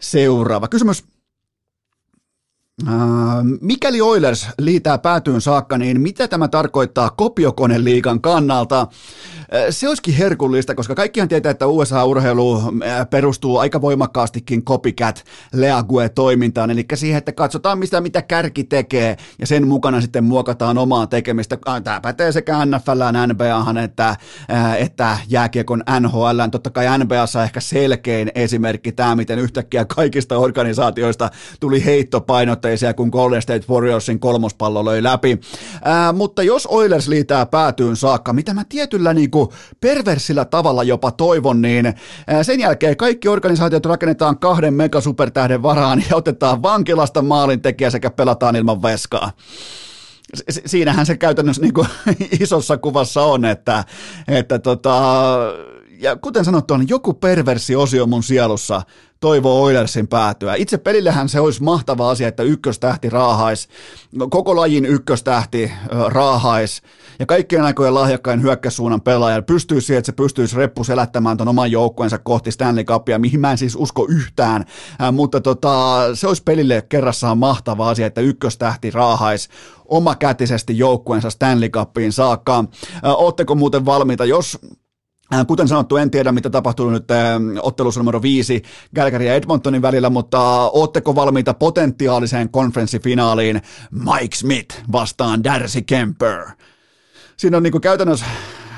Seuraava kysymys. Mikäli Oilers liitää päätyyn saakka, niin mitä tämä tarkoittaa kopiokoneliigan kannalta? Se olisikin herkullista, koska kaikkihan tietää, että USA-urheilu perustuu aika voimakkaastikin copycat League-toimintaan, eli siihen, että katsotaan mistä mitä kärki tekee, ja sen mukana sitten muokataan omaa tekemistä. Tämä pätee sekä NFL, NBAhan, että, että jääkiekon NHL. Totta kai NBAssa ehkä selkein esimerkki tämä, miten yhtäkkiä kaikista organisaatioista tuli heittopainotteisia, kun Golden State Warriorsin kolmospallo löi läpi. Ää, mutta jos Oilers liitää päätyyn saakka, mitä mä tietyllä niin kuin perversillä tavalla jopa toivon, niin sen jälkeen kaikki organisaatiot rakennetaan kahden megasupertähden varaan ja otetaan vankilasta maalintekijä sekä pelataan ilman veskaa siinähän se käytännössä niin kuin [laughs] isossa kuvassa on, että, että tota, ja kuten sanottu, on joku perversi osio mun sielussa toivoo Oilersin päätyä. Itse pelillehän se olisi mahtava asia, että ykköstähti raahais, koko lajin ykköstähti raahais ja kaikkien aikojen lahjakkain hyökkäyssuunnan pelaaja pystyy siihen, että se pystyisi reppu selättämään ton oman joukkueensa kohti Stanley Cupia, mihin mä en siis usko yhtään, mutta tota, se olisi pelille kerrassaan mahtava asia, että ykköstähti raahais omakätisesti joukkueensa Stanley Cupiin saakka. Oletteko muuten valmiita, jos kuten sanottu, en tiedä mitä tapahtuu nyt äh, ottelussa numero viisi Calgary ja Edmontonin välillä, mutta ootteko valmiita potentiaaliseen konferenssifinaaliin Mike Smith vastaan Darcy Kemper? Siinä on niin käytännössä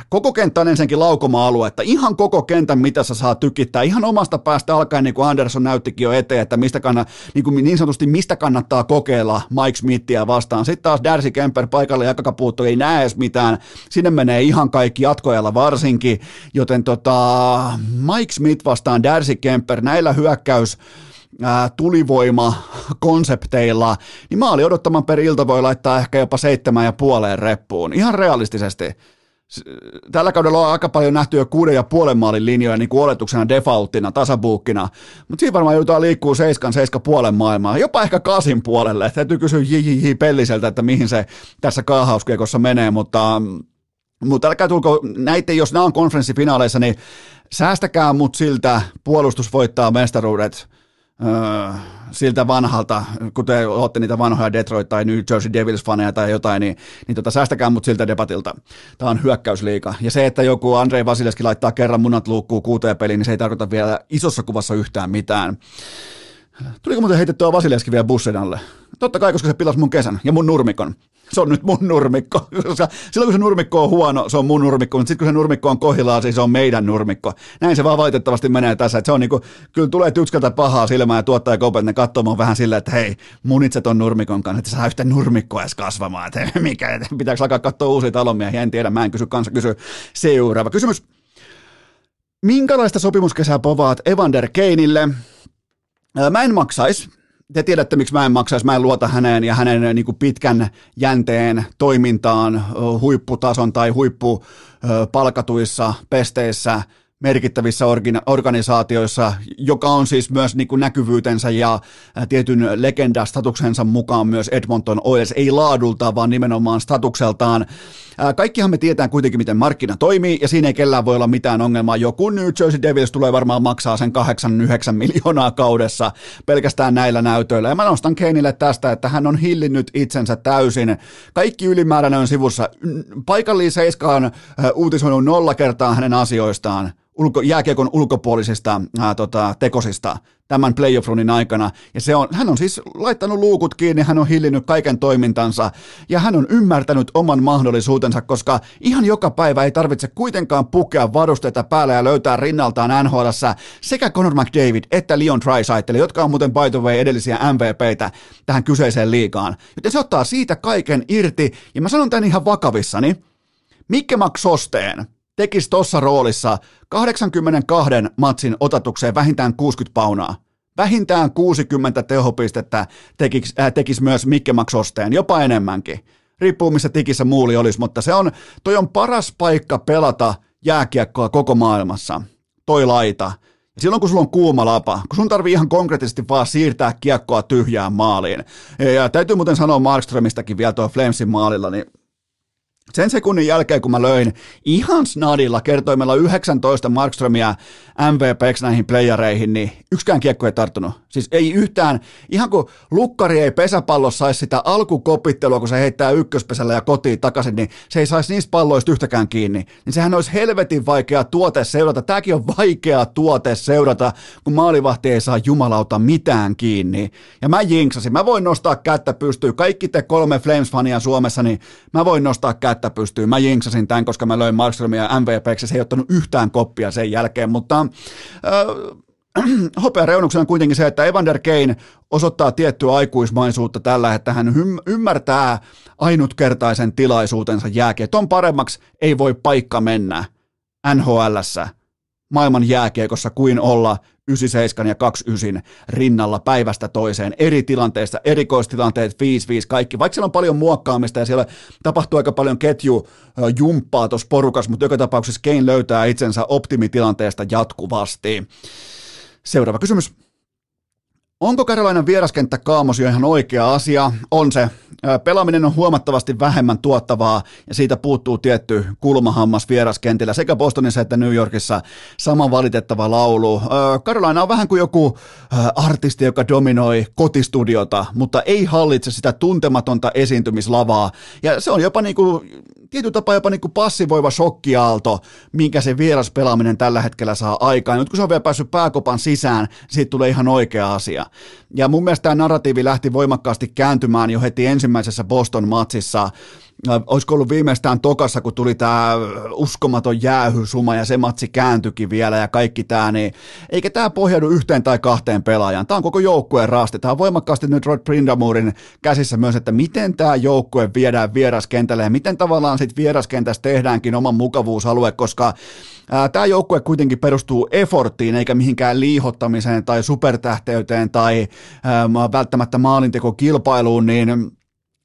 Koko kenttä on ensinnäkin laukoma-aluetta, ihan koko kentän mitä sä saa tykittää, ihan omasta päästä alkaen, niin kuin Anderson näyttikin jo eteen, että mistä kannat, niin, kuin niin sanotusti mistä kannattaa kokeilla Mike Smithia vastaan. Sitten taas Darcy Kemper paikalle jakakapuutto ei näe edes mitään, sinne menee ihan kaikki jatkoajalla varsinkin, joten tota, Mike Smith vastaan Darcy Kemper näillä hyökkäys tulivoima-konsepteilla, niin maali odottaman per ilta voi laittaa ehkä jopa seitsemän ja puoleen reppuun. Ihan realistisesti tällä kaudella on aika paljon nähty jo kuuden ja puolen maalin linjoja niin kuin oletuksena defaulttina, tasabuukkina, mutta siinä varmaan joudutaan liikkuu seiskan, seiska puolen maailmaa, jopa ehkä kasin puolelle. Täytyy kysyä JJJ Pelliseltä, että mihin se tässä kaahauskiekossa menee, mutta, mutta älkää tulko, näitä, jos nämä on konferenssifinaaleissa, niin säästäkää mut siltä, puolustus voittaa mestaruudet, öö, siltä vanhalta, kuten olette niitä vanhoja Detroit tai New Jersey Devils-faneja tai jotain, niin, niin tota, säästäkää mut siltä debatilta. Tämä on hyökkäysliika. Ja se, että joku Andrei Vasileski laittaa kerran munat luukkuu kuuteen peliin, niin se ei tarkoita vielä isossa kuvassa yhtään mitään. Tuliko muuten heitettyä Vasileski vielä bussin alle? Totta kai, koska se pilasi mun kesän ja mun nurmikon. Se on nyt mun nurmikko. [laughs] Koska silloin kun se nurmikko on huono, se on mun nurmikko, mutta sitten kun se nurmikko on kohillaan, siis se on meidän nurmikko. Näin se vaan valitettavasti menee tässä. Että se on niinku, kyllä tulee tykskältä pahaa silmää ja tuottaja kopet, ne katsoo vähän silleen, että hei, munitset on nurmikon kanssa, että saa yhtä nurmikkoa edes kasvamaan. Että [laughs] mikä, että pitääkö alkaa katsoa uusia talomiehiä, en tiedä, mä en kysy kanssa, kysy seuraava kysymys. Minkälaista sopimuskesää povaat Evander Keinille? Mä en maksaisi te tiedätte, miksi mä en maksaisi, mä en luota häneen ja hänen niin kuin pitkän jänteen toimintaan huipputason tai huippupalkatuissa pesteissä – merkittävissä organisaatioissa, joka on siis myös niin kuin näkyvyytensä ja tietyn legendastatuksensa mukaan myös Edmonton Oilers, ei laadulta, vaan nimenomaan statukseltaan. Kaikkihan me tietää kuitenkin, miten markkina toimii, ja siinä ei kellään voi olla mitään ongelmaa. Joku New Jersey Devils tulee varmaan maksaa sen 8-9 miljoonaa kaudessa pelkästään näillä näytöillä. Ja mä nostan Keinille tästä, että hän on hillinnyt itsensä täysin. Kaikki ylimääräinen on sivussa. Paikalliin Seiskaan uutisoinut nolla kertaa hänen asioistaan ulko, jääkiekon ulkopuolisista ää, tota, tekosista tämän playoff runin aikana. Ja se on, hän on siis laittanut luukut kiinni, hän on hillinnyt kaiken toimintansa ja hän on ymmärtänyt oman mahdollisuutensa, koska ihan joka päivä ei tarvitse kuitenkaan pukea varusteita päälle ja löytää rinnaltaan nhl sekä Conor McDavid että Leon Draisaitl, jotka on muuten by the way edellisiä MVPitä tähän kyseiseen liigaan. Joten se ottaa siitä kaiken irti ja mä sanon tämän ihan vakavissani. Mikke Sosteen tekisi tuossa roolissa 82 matsin otatukseen vähintään 60 paunaa. Vähintään 60 tehopistettä tekisi, äh, tekisi myös Mikke Maksosteen, jopa enemmänkin. Riippuu missä tikissä muuli olisi, mutta se on, toi on paras paikka pelata jääkiekkoa koko maailmassa. Toi laita. Ja silloin kun sulla on kuuma lapa, kun sun tarvii ihan konkreettisesti vaan siirtää kiekkoa tyhjään maaliin. Ja täytyy muuten sanoa Markströmistäkin vielä tuo Flamesin maalilla, niin sen sekunnin jälkeen, kun mä löin ihan snadilla kertoimella 19 Markströmiä MVPksi näihin playereihin, niin yksikään kiekko ei tarttunut. Siis ei yhtään, ihan kuin lukkari ei pesäpallossa saisi sitä alkukopittelua, kun se heittää ykköspesällä ja kotiin takaisin, niin se ei saisi niistä palloista yhtäkään kiinni. Niin sehän olisi helvetin vaikea tuote seurata. Tämäkin on vaikea tuote seurata, kun maalivahti ei saa jumalauta mitään kiinni. Ja mä jinksasin. Mä voin nostaa kättä pystyyn. Kaikki te kolme Flames-fania Suomessa, niin mä voin nostaa kättä pystyyn. Mä jinksasin tämän, koska mä löin Markströmiä MVPksi. Se ei ottanut yhtään koppia sen jälkeen, mutta äh, [clears throat] hopea reunuksena on kuitenkin se, että Evander Kane osoittaa tiettyä aikuismaisuutta tällä, että hän ymmärtää ainutkertaisen tilaisuutensa jääkiä. Ton paremmaksi ei voi paikka mennä NHLssä maailman jääkiekossa kuin olla 97 ja 29 rinnalla päivästä toiseen, eri tilanteissa, erikoistilanteet, 5-5, kaikki. Vaikka siellä on paljon muokkaamista ja siellä tapahtuu aika paljon ketju jumppaa tuossa porukassa, mutta joka tapauksessa Kane löytää itsensä optimitilanteesta jatkuvasti. Seuraava kysymys. Onko Karolainen vieraskenttä kaamos jo ihan oikea asia? On se. Pelaaminen on huomattavasti vähemmän tuottavaa ja siitä puuttuu tietty kulmahammas vieraskentillä sekä Bostonissa että New Yorkissa. Sama valitettava laulu. Karolaina on vähän kuin joku artisti, joka dominoi kotistudiota, mutta ei hallitse sitä tuntematonta esiintymislavaa. Ja se on jopa niin kuin, tietyllä tapaa jopa niin kuin passivoiva shokkiaalto, minkä se vieraspelaaminen tällä hetkellä saa aikaan. Nyt kun se on vielä päässyt pääkopan sisään, siitä tulee ihan oikea asia. Ja mun mielestä tämä narratiivi lähti voimakkaasti kääntymään jo heti ensimmäisessä Boston-matsissa. Äh, olisiko ollut viimeistään tokassa, kun tuli tämä uskomaton jäähysuma ja se matsi kääntyikin vielä ja kaikki tämä, niin eikä tämä pohjaudu yhteen tai kahteen pelaajaan. Tämä on koko joukkueen raasti. Tämä on voimakkaasti nyt Rod Brindamurin käsissä myös, että miten tämä joukkue viedään vieraskentälle ja miten tavallaan sitten vieraskentässä tehdäänkin oman mukavuusalue, koska Tämä joukkue kuitenkin perustuu efforttiin eikä mihinkään liihottamiseen tai supertähteyteen tai välttämättä maalintekokilpailuun, niin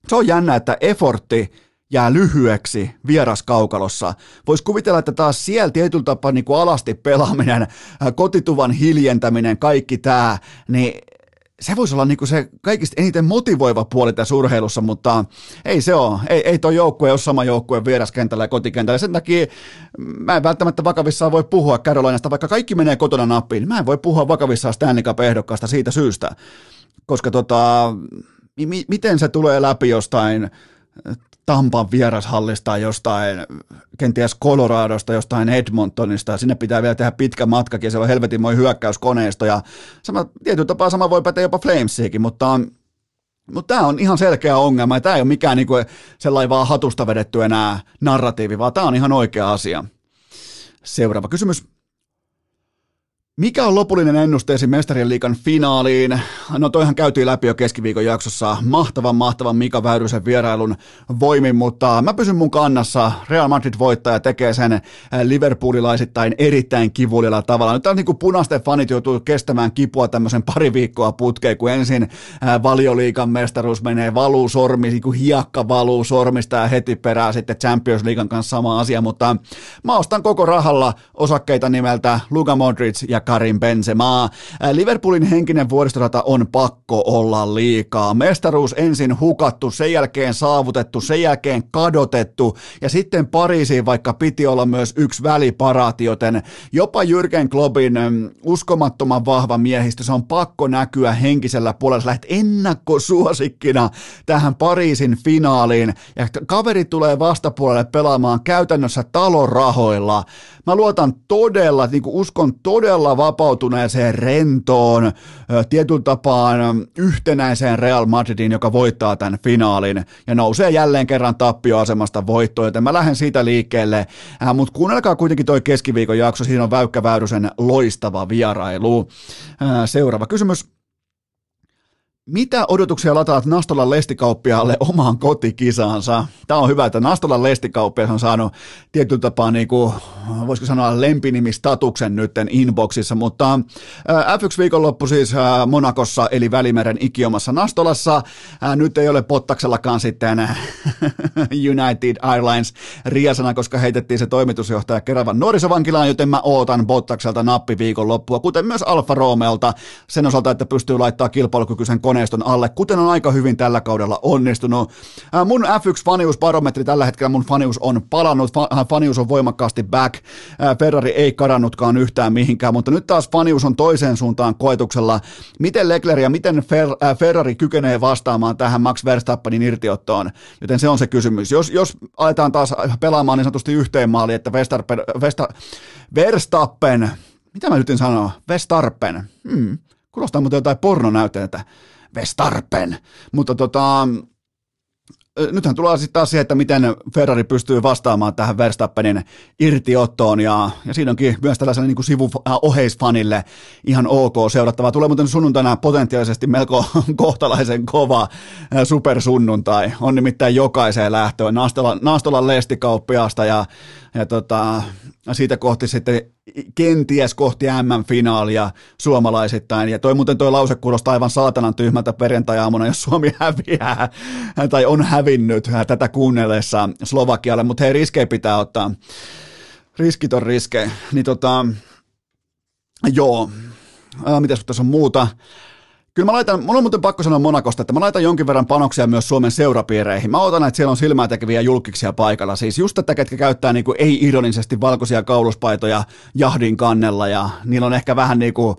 se on jännä, että effortti jää lyhyeksi vieraskaukalossa. Voisi kuvitella, että taas siellä tietyllä tapaa niin kuin alasti pelaaminen, kotituvan hiljentäminen, kaikki tämä, niin se voisi olla niinku se kaikista eniten motivoiva puoli tässä urheilussa, mutta ei se ole. Ei, ei tuo joukkue ole sama joukkue vieraskentällä ja kotikentällä. Sen takia mä en välttämättä vakavissaan voi puhua Carolinasta, vaikka kaikki menee kotona nappiin. Mä en voi puhua vakavissaan Stanley Cup-ehdokkaasta siitä syystä, koska tota, mi- miten se tulee läpi jostain Tampan vierashallista jostain, kenties Coloradosta, jostain Edmontonista, sinne pitää vielä tehdä pitkä matkakin, ja siellä on helvetin moi hyökkäyskoneisto, ja sama, tietyllä tapaa sama voi päteä jopa Flamesiinkin, mutta Mutta tämä on ihan selkeä ongelma ja tämä ei ole mikään niinku sellainen vaan hatusta vedetty enää narratiivi, vaan tämä on ihan oikea asia. Seuraava kysymys. Mikä on lopullinen ennusteesi Mestarien liikan finaaliin? No toihan käytiin läpi jo keskiviikon jaksossa mahtavan mahtavan Mika Väyrysen vierailun voimin, mutta mä pysyn mun kannassa. Real Madrid voittaa ja tekee sen äh, Liverpoolilaisittain erittäin kivulialla tavalla. Nyt on niin kuin punaisten fanit joutuu kestämään kipua tämmöisen pari viikkoa putkeen, kun ensin äh, valioliikan mestaruus menee valuu sormi, niin kuin hiakka valuu sormista ja heti perään sitten Champions Leaguean kanssa sama asia, mutta mä ostan koko rahalla osakkeita nimeltä Luka Modric ja Karim Benzema. Liverpoolin henkinen vuoristorata on pakko olla liikaa. Mestaruus ensin hukattu, sen jälkeen saavutettu, sen jälkeen kadotettu ja sitten Pariisiin vaikka piti olla myös yksi väliparaati, joten jopa Jürgen Kloppin uskomattoman vahva miehistö, se on pakko näkyä henkisellä puolella. Lähet ennakkosuosikkina tähän Pariisin finaaliin ja kaveri tulee vastapuolelle pelaamaan käytännössä talon rahoilla. Mä luotan todella, niin kuin uskon todella vapautuneeseen, rentoon, tietyllä tapaan yhtenäiseen Real Madridin, joka voittaa tämän finaalin ja nousee jälleen kerran tappioasemasta voittoon, joten mä lähden siitä liikkeelle. Äh, Mutta kuunnelkaa kuitenkin toi keskiviikon jakso, siinä on Väykkä Väyrysen loistava vierailu. Äh, seuraava kysymys. Mitä odotuksia lataat Nastolan lestikauppiaalle omaan kotikisaansa? Tämä on hyvä, että Nastolan lestikauppias on saanut tietyllä tapaa, niin kuin, voisiko sanoa, lempinimistatuksen nytten inboxissa, mutta F1 viikonloppu siis Monakossa, eli Välimeren ikiomassa Nastolassa. Nyt ei ole Pottaksellakaan sitten [laughs] United Airlines riasana, koska heitettiin se toimitusjohtaja Keravan nuorisovankilaan, joten mä ootan Bottakselta nappi viikonloppua, kuten myös Alfa Romeolta sen osalta, että pystyy laittaa kilpailukykyisen koneen koneiston alle, kuten on aika hyvin tällä kaudella onnistunut. Mun F1-faniusbarometri tällä hetkellä, mun fanius on palannut, fanius on voimakkaasti back, Ferrari ei kadannutkaan yhtään mihinkään, mutta nyt taas fanius on toiseen suuntaan koetuksella. Miten Leclerc ja miten Fer- Ferrari kykenee vastaamaan tähän Max Verstappenin irtiottoon? Joten se on se kysymys. Jos, jos aletaan taas pelaamaan niin sanotusti yhteen maaliin, että Verstappen, Verstappen mitä mä nyt sanoa? Vestarpen. Hmm. Kuulostaa muuten jotain pornonäytteitä. Vestarpen. Mutta tota, nythän tulee sitten taas siihen, että miten Ferrari pystyy vastaamaan tähän Verstappenin irtiottoon, ja, ja siinä onkin myös tällaiselle niin sivu äh, oheisfanille ihan ok seurattavaa. Tulee muuten sunnuntaina potentiaalisesti melko [laughs] kohtalaisen kova äh, supersunnuntai. On nimittäin jokaiseen lähtöön Naastolan, Naastolan lestikauppiasta ja, ja tota, siitä kohti sitten kenties kohti M-finaalia suomalaisittain. Ja toi muuten toi lause kuulostaa aivan saatanan tyhmältä perjantai-aamuna, jos Suomi [laughs] häviää tai on hävinnyt tätä kuunnellessa Slovakialle, mutta hei, riskejä pitää ottaa. Riskit on riskejä. Niin tota, joo, mitäs tässä on muuta? Kyllä mä laitan, mun on muuten pakko sanoa Monakosta, että mä laitan jonkin verran panoksia myös Suomen seurapiireihin. Mä otan, että siellä on silmää tekeviä julkiksia paikalla. Siis just tätä, ketkä käyttää niin ei-ironisesti valkoisia kauluspaitoja jahdin kannella ja niillä on ehkä vähän niin kuin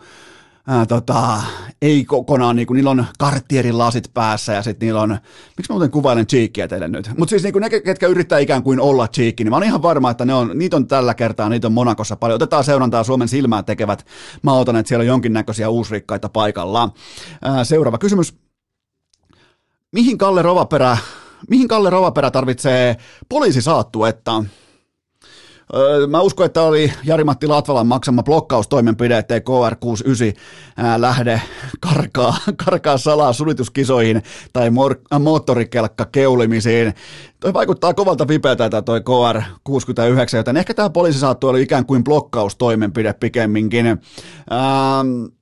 ää, tota, ei kokonaan, niin kuin, niillä on karttierin lasit päässä ja sitten niillä on, miksi mä muuten kuvailen cheekkiä teille nyt, mutta siis niin kuin ne, ketkä yrittää ikään kuin olla cheekki, niin mä oon ihan varma, että ne on, niitä on tällä kertaa, niitä on Monakossa paljon. Otetaan seurantaa Suomen silmää tekevät, mä otan, että siellä on jonkinnäköisiä uusrikkaita paikalla. Ää, seuraava kysymys. Mihin Kalle Rovaperä, mihin Kalle Rovaperä tarvitsee poliisisaattuetta? Mä uskon, että oli Jari-Matti Latvalan maksama blokkaustoimenpide, ettei KR69 lähde karkaa, [laughs] karkaa salaa sulituskisoihin tai mor- moottorikelkka keulimisiin. Toi vaikuttaa kovalta vipeältä tämä toi KR69, joten ehkä tämä poliisi saattoi olla ikään kuin blokkaustoimenpide pikemminkin. Ähm,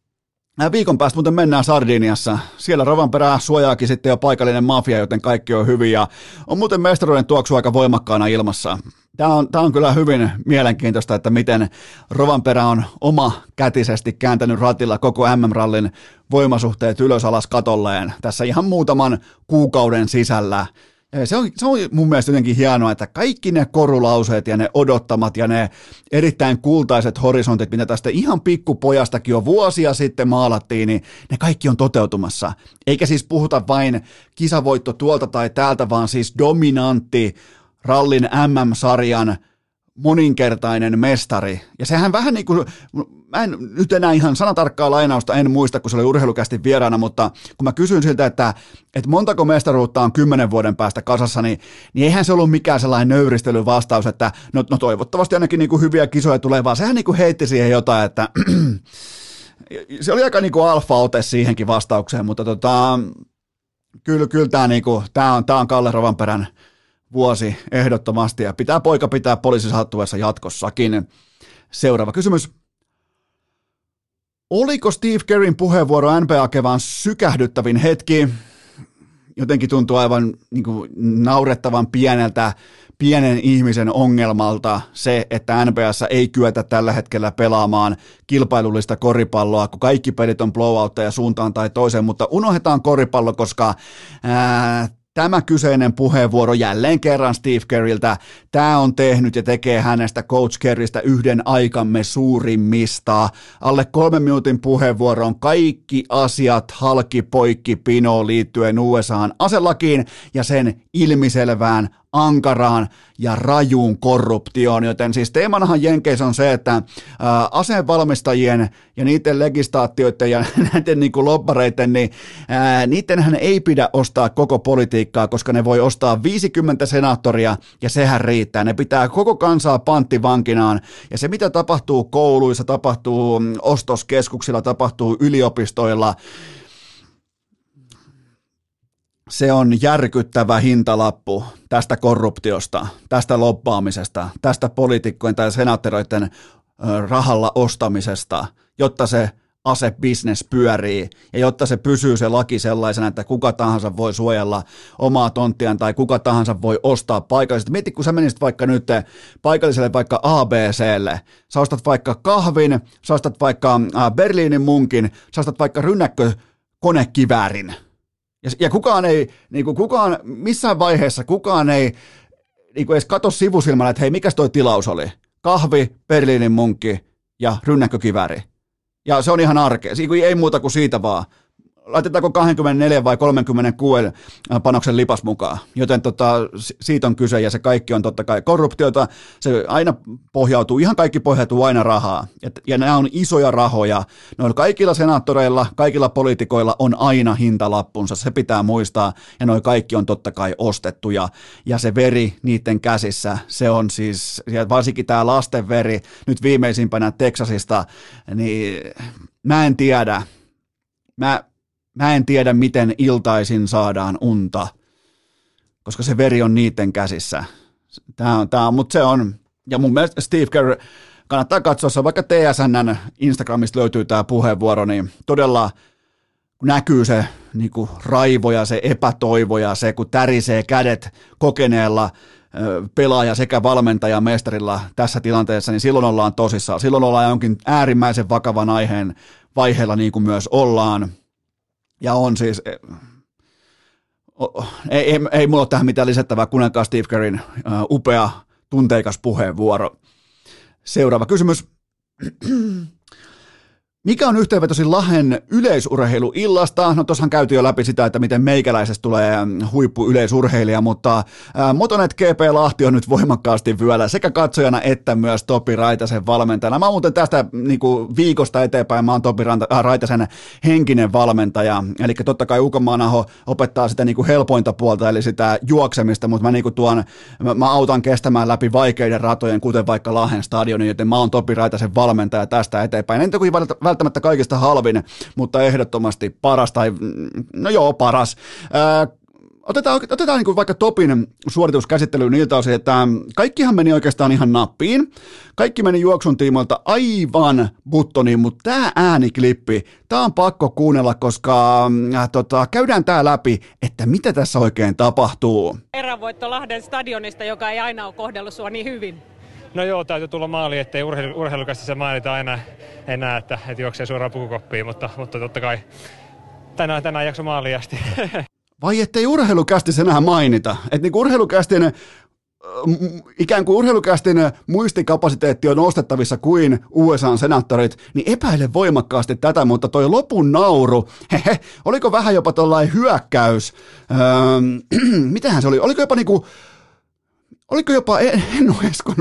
Viikon päästä muuten mennään Sardiniassa. Siellä Rovanperää suojaakin sitten jo paikallinen mafia, joten kaikki on hyvin. Ja on muuten mestaruuden tuoksu aika voimakkaana ilmassa. Tämä on, tämä on kyllä hyvin mielenkiintoista, että miten Rovanperä on oma kätisesti kääntänyt ratilla koko MM-rallin voimasuhteet ylös alas katolleen tässä ihan muutaman kuukauden sisällä. Se on, se on mun mielestä jotenkin hienoa, että kaikki ne korulauseet ja ne odottamat ja ne erittäin kultaiset horisontit, mitä tästä ihan pikkupojastakin jo vuosia sitten maalattiin, niin ne kaikki on toteutumassa. Eikä siis puhuta vain kisavoitto tuolta tai täältä, vaan siis dominantti rallin MM-sarjan moninkertainen mestari. Ja sehän vähän niin kuin, mä en nyt enää ihan sanatarkkaa lainausta en muista, kun se oli urheilukästi vieraana, mutta kun mä kysyin siltä, että, että montako mestaruutta on kymmenen vuoden päästä kasassa, niin, niin eihän se ollut mikään sellainen nöyristelyvastaus, että no, no toivottavasti ainakin niin kuin hyviä kisoja tulee, vaan sehän niin kuin heitti siihen jotain, että [clears throat] se oli aika niin kuin alfa-ote siihenkin vastaukseen, mutta tota, kyllä, kyllä tämä, niin kuin, tämä, on, tämä on Kalle Rovanperän vuosi ehdottomasti ja pitää poika pitää poliisisattuessa jatkossakin. Seuraava kysymys. Oliko Steve Kerrin puheenvuoro NBA-kevään sykähdyttävin hetki? Jotenkin tuntuu aivan niin kuin, naurettavan pieneltä, pienen ihmisen ongelmalta se, että NBAssa ei kyetä tällä hetkellä pelaamaan kilpailullista koripalloa, kun kaikki pelit on blowoutteja suuntaan tai toiseen, mutta unohdetaan koripallo, koska ää, tämä kyseinen puheenvuoro jälleen kerran Steve Kerriltä. Tämä on tehnyt ja tekee hänestä Coach Kerristä yhden aikamme suurimmista. Alle kolmen minuutin puheenvuoron kaikki asiat halki poikki pinoon liittyen USAan aselakiin ja sen ilmiselvään ankaraan ja rajuun korruptioon, joten siis teemanahan Jenkeissä on se, että ää, asevalmistajien ja niiden legislaatioiden ja [laughs] näiden niin kuin lobbareiden, niin ää, niidenhän ei pidä ostaa koko politiikkaa, koska ne voi ostaa 50 senaattoria ja sehän riittää. Ne pitää koko kansaa panttivankinaan ja se mitä tapahtuu kouluissa, tapahtuu ostoskeskuksilla, tapahtuu yliopistoilla, se on järkyttävä hintalappu tästä korruptiosta, tästä loppaamisesta, tästä poliitikkojen tai senaattoreiden rahalla ostamisesta, jotta se asebisnes pyörii ja jotta se pysyy se laki sellaisena, että kuka tahansa voi suojella omaa tonttiaan tai kuka tahansa voi ostaa paikallisesti. Mieti, kun sä menisit vaikka nyt paikalliselle vaikka ABClle, sä ostat vaikka kahvin, sä ostat vaikka Berliinin munkin, sä ostat vaikka rynnäkkö konekiväärin – ja, ja kukaan ei, niin kuin kukaan, missään vaiheessa kukaan ei niin kuin edes katso sivusilmällä, että hei, mikä toi tilaus oli? Kahvi, Berliinin munkki ja rynnäkkökiväri. Ja se on ihan arkea. Ei muuta kuin siitä vaan laitetaanko 24 vai 36 panoksen lipas mukaan. Joten tota, siitä on kyse ja se kaikki on totta kai korruptiota. Se aina pohjautuu, ihan kaikki pohjautuu aina rahaa. Et, ja nämä on isoja rahoja. Noilla kaikilla senaattoreilla, kaikilla poliitikoilla on aina hintalappunsa. Se pitää muistaa. Ja noin kaikki on totta kai ostettuja. Ja se veri niiden käsissä, se on siis, varsinkin tämä lasten veri, nyt viimeisimpänä Teksasista, niin mä en tiedä. Mä, Mä en tiedä, miten iltaisin saadaan unta, koska se veri on niiden käsissä. Tämä on, tämä on, mutta se on, ja mun mielestä Steve Kerr, kannattaa katsoa, vaikka TSNn Instagramista löytyy tämä puheenvuoro, niin todella näkyy se niin kuin raivo ja se epätoivo ja se, kun tärisee kädet kokeneella pelaaja sekä valmentaja mestarilla tässä tilanteessa, niin silloin ollaan tosissaan. Silloin ollaan jonkin äärimmäisen vakavan aiheen vaiheella, niin kuin myös ollaan. Ja on siis, eh, ei, ei, ei mulla ole tähän mitään lisättävää kuninkaan Steve Kerrin upea, tunteikas puheenvuoro. Seuraava kysymys. Mikä on yhteenvetosi Lahen yleisurheiluillasta? No tuossahan käytiin jo läpi sitä, että miten meikäläisestä tulee huippuyleisurheilija, mutta Motonet GP Lahti on nyt voimakkaasti vyöllä sekä katsojana että myös Topi Raitasen valmentajana. Mä muuten tästä niin kuin viikosta eteenpäin mä oon Topi Raitasen henkinen valmentaja, eli totta kai Ukomaanaho opettaa sitä niin kuin helpointa puolta, eli sitä juoksemista, mutta mä, niin kuin tuon, mä autan kestämään läpi vaikeiden ratojen, kuten vaikka Lahden stadionin, joten mä oon Topi Raitasen valmentaja tästä eteenpäin. En toki kaikista halvin, mutta ehdottomasti paras tai, no joo, paras. Ää, Otetaan, otetaan niin vaikka Topin suorituskäsittelyyn niiltä osin, että kaikkihan meni oikeastaan ihan nappiin. Kaikki meni juoksun tiimoilta aivan buttoniin, mutta tämä ääniklippi, tämä on pakko kuunnella, koska äh, tota, käydään tämä läpi, että mitä tässä oikein tapahtuu. Erävoitto Lahden stadionista, joka ei aina ole kohdellut sua niin hyvin. No joo, täytyy tulla maali, ettei urheilu, urheilukästissä mainita enää, enää että, että juoksee suoraan pukukoppiin, mutta, mutta totta kai tänään, tänään jakso maaliin asti. [laughs] Vai ettei urheilukästissä enää mainita? Että niin urheilukästin ikään kuin urheilukästin muistikapasiteetti on nostettavissa kuin USA-senaattorit, niin epäile voimakkaasti tätä, mutta toi lopun nauru, [laughs] hehe, oliko vähän jopa tuollainen hyökkäys, öö, [clears throat] mitähän se oli, oliko jopa niinku oliko jopa Eno Eskon,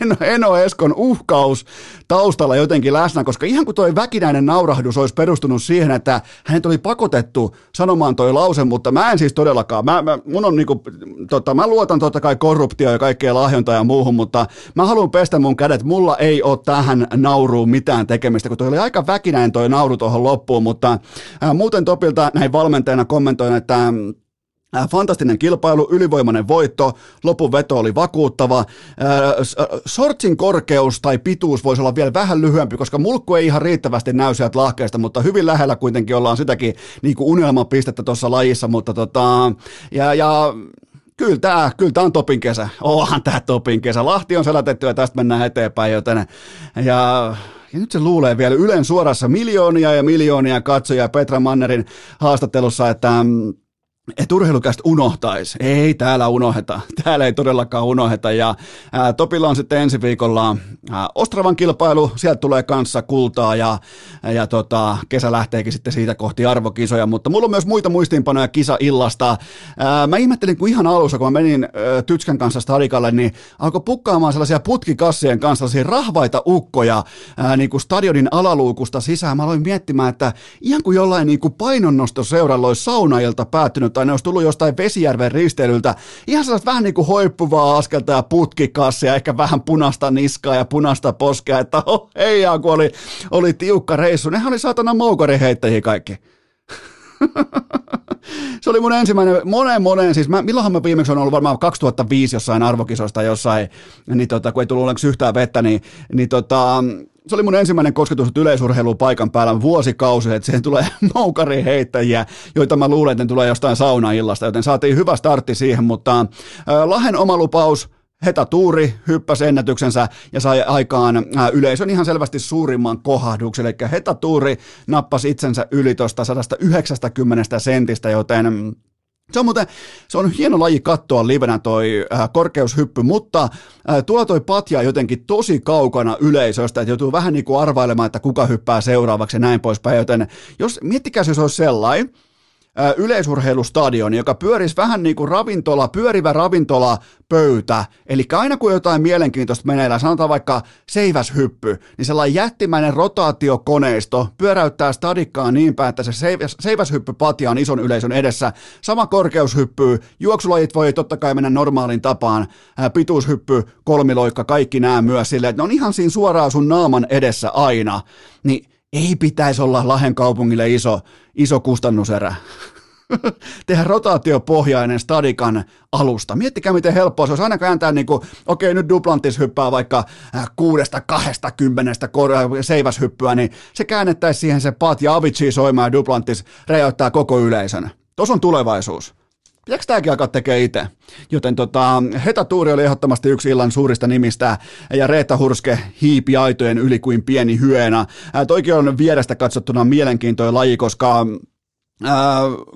Eno, Eno Eskon uhkaus taustalla jotenkin läsnä, koska ihan kuin toi väkinäinen naurahdus olisi perustunut siihen, että hänet oli pakotettu sanomaan toi lause, mutta mä en siis todellakaan, mä, mä, mun on niinku, tota, mä luotan totta kai korruptio ja kaikkea lahjontaa ja muuhun, mutta mä haluan pestä mun kädet, mulla ei ole tähän nauruun mitään tekemistä, kun toi oli aika väkinäinen toi nauru tuohon loppuun, mutta ää, muuten Topilta näin valmentajana kommentoin, että Äh, fantastinen kilpailu, ylivoimainen voitto, lopun veto oli vakuuttava. Äh, Sortsin korkeus tai pituus voisi olla vielä vähän lyhyempi, koska mulkku ei ihan riittävästi näy sieltä lahkeesta, mutta hyvin lähellä kuitenkin ollaan sitäkin niin kuin unelmapistettä tuossa lajissa, mutta tota, ja, ja kyllä tämä, kyllä tämä on topin kesä. Onhan tämä topin kesä. Lahti on selätetty ja tästä mennään eteenpäin, joten ja ja nyt se luulee vielä Ylen suorassa miljoonia ja miljoonia katsojia Petra Mannerin haastattelussa, että mm, että urheilukästä unohtaisi. Ei täällä unoheta. Täällä ei todellakaan unoheta. Ja ää, Topilla on sitten ensi viikolla ää, Ostravan kilpailu. Sieltä tulee kanssa kultaa ja, ja tota, kesä lähteekin sitten siitä kohti arvokisoja. Mutta mulla on myös muita muistiinpanoja kisa-illasta. Ää, mä ihmettelin, kun ihan alussa, kun mä menin ää, Tytskän kanssa stadikalle, niin alkoi pukkaamaan sellaisia putkikassien kanssa sellaisia rahvaita ukkoja ää, niin kuin stadionin alaluukusta sisään. Mä aloin miettimään, että ihan kuin jollain niin kuin painonnostoseuralla olisi saunailta päättynyt tai ne olisi tullut jostain Vesijärven risteilyltä. Ihan sellaista vähän niin kuin hoippuvaa askelta ja putkikassia, ehkä vähän punasta niskaa ja punasta poskea, että [laughs] oh, hei, kun oli, oli tiukka reissu. Nehän oli saatana heittäjiä kaikki. Se oli mun ensimmäinen, monen monen, siis mä, milloinhan mä viimeksi on ollut varmaan 2005 jossain arvokisoista jossain, niin tota, kun ei tullut onneksi yhtään vettä, niin, niin tota, se oli mun ensimmäinen kosketus yleisurheiluun paikan päällä vuosikausi, että siihen tulee [laughs] heittäjiä, joita mä luulen, että ne tulee jostain saunaillasta, joten saatiin hyvä startti siihen, mutta äh, Lahen oma lupaus, Heta Tuuri hyppäsi ennätyksensä ja sai aikaan äh, yleisön ihan selvästi suurimman kohahduksen, eli Heta Tuuri nappasi itsensä yli tuosta 190 sentistä, joten se on muuten, se on hieno laji katsoa livenä toi äh, korkeushyppy, mutta äh, tuolla toi patja jotenkin tosi kaukana yleisöstä, että joutuu vähän niin kuin arvailemaan, että kuka hyppää seuraavaksi ja näin poispäin, joten jos, miettikää jos olisi sellainen, yleisurheilustadion, joka pyörisi vähän niin kuin ravintola, pyörivä ravintola pöytä. Eli aina kun jotain mielenkiintoista meneillään, sanotaan vaikka seiväshyppy, niin sellainen jättimäinen rotaatiokoneisto pyöräyttää stadikkaa niin päin, että se seiväshyppypatja on ison yleisön edessä. Sama korkeushyppy, juoksulajit voi totta kai mennä normaalin tapaan, pituushyppy, kolmiloikka, kaikki nämä myös silleen, että ne on ihan siinä suoraan sun naaman edessä aina. Niin ei pitäisi olla Lahen kaupungille iso, iso kustannuserä. [laughs] tehdä rotaatiopohjainen stadikan alusta. Miettikää, miten helppoa se olisi aina kääntää, niin kuin, okei, nyt Duplantis hyppää vaikka äh, kuudesta kahdesta kymmenestä seiväshyppyä, niin se käännettäisiin siihen se Pat ja Avicii soimaan ja Duplantis räjäyttää koko yleisön. Tuossa on tulevaisuus. Pitääkö tämäkin alkaa tekemään itse? Joten tota, Heta Tuuri oli ehdottomasti yksi illan suurista nimistä ja Reetta Hurske hiipi aitojen yli kuin pieni hyena. Ää, toikin on vierestä katsottuna mielenkiintoinen laji, koska Äh,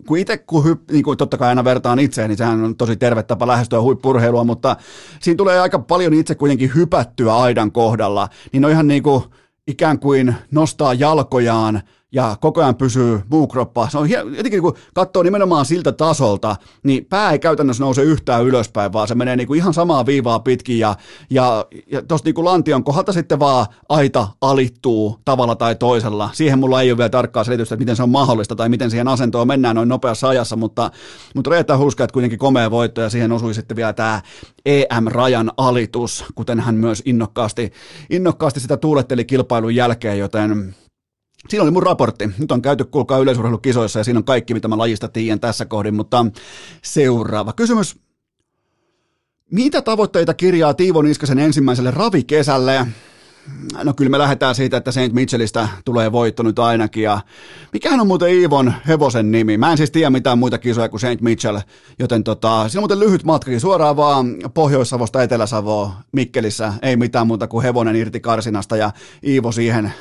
kun itse, kun hyp, niin kuin totta kai aina vertaan itseään, niin sehän on tosi terve tapa lähestyä huippurheilua, mutta siinä tulee aika paljon itse kuitenkin hypättyä aidan kohdalla, niin on ihan niin kuin ikään kuin nostaa jalkojaan ja koko ajan pysyy muu kroppa. Se on jotenkin kun katsoo nimenomaan siltä tasolta, niin pää ei käytännössä nouse yhtään ylöspäin, vaan se menee niin kuin ihan samaa viivaa pitkin ja, ja, ja tuosta niin lantion kohdalta sitten vaan aita alittuu tavalla tai toisella. Siihen mulla ei ole vielä tarkkaa selitystä, että miten se on mahdollista tai miten siihen asentoon mennään noin nopeassa ajassa, mutta, mutta Reetta Huska, että kuitenkin komea voitto ja siihen osui sitten vielä tämä EM-rajan alitus, kuten hän myös innokkaasti, innokkaasti sitä tuuletteli kilpailun jälkeen, joten Siinä oli mun raportti. Nyt on käyty, kuulkaa yleisurheilukisoissa ja siinä on kaikki, mitä mä lajista tiedän tässä kohdin, mutta seuraava kysymys. Mitä tavoitteita kirjaa Tiivo Niskasen ensimmäiselle ravikesälle? No kyllä me lähdetään siitä, että St. Mitchellistä tulee voitto nyt ainakin. Ja mikähän on muuten Iivon hevosen nimi? Mä en siis tiedä mitään muita kisoja kuin St. Mitchell, joten tota, siinä on muuten lyhyt matkakin suoraan vaan Pohjois-Savosta Etelä-Savoa Mikkelissä. Ei mitään muuta kuin hevonen irti karsinasta ja Iivo siihen,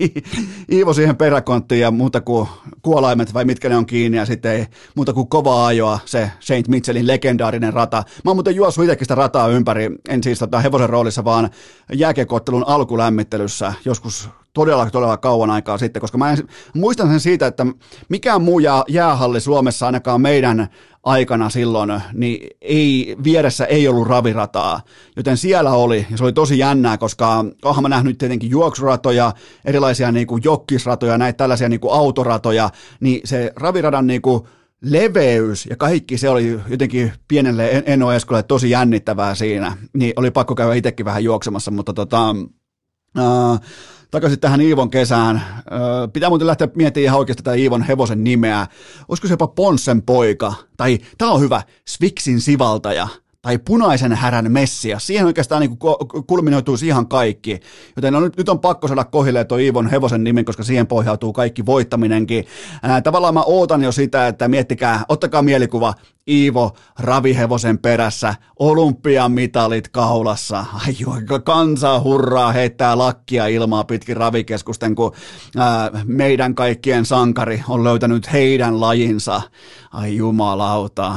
[laughs] Iivo siihen peräkonttiin ja muuta kuin kuolaimet vai mitkä ne on kiinni ja sitten ei muuta kuin kovaa ajoa se St. Mitchellin legendaarinen rata. Mä oon muuten juossut itsekin sitä rataa ympäri, en siis tota hevosen roolissa, vaan jääkiekottelun alkulämmittelyssä joskus todella, todella kauan aikaa sitten, koska mä en, muistan sen siitä, että mikään muu jää, jäähalli Suomessa ainakaan meidän aikana silloin, niin ei, vieressä ei ollut ravirataa, joten siellä oli, ja se oli tosi jännää, koska onhan mä nähnyt tietenkin juoksuratoja, erilaisia niin kuin jokkisratoja, näitä tällaisia niin kuin autoratoja, niin se raviradan niin kuin leveys ja kaikki se oli jotenkin pienelle Eno Eskolle tosi jännittävää siinä, niin oli pakko käydä itsekin vähän juoksemassa, mutta tota, takaisin tähän Iivon kesään. Pitää muuten lähteä miettimään ihan oikeasti tätä Iivon hevosen nimeä. Olisiko se jopa Ponssen poika? Tai tämä on hyvä, Sviksin sivaltaja tai punaisen härän messia. Siihen oikeastaan niin kulminoituisi ihan kaikki. Joten no, nyt, on pakko saada kohille tuo Iivon hevosen nimen, koska siihen pohjautuu kaikki voittaminenkin. Ää, tavallaan mä ootan jo sitä, että miettikää, ottakaa mielikuva, Iivo ravihevosen perässä, olympiamitalit kaulassa. Ai joo, kansa hurraa, heittää lakkia ilmaa pitkin ravikeskusten, kun ää, meidän kaikkien sankari on löytänyt heidän lajinsa. Ai jumalauta,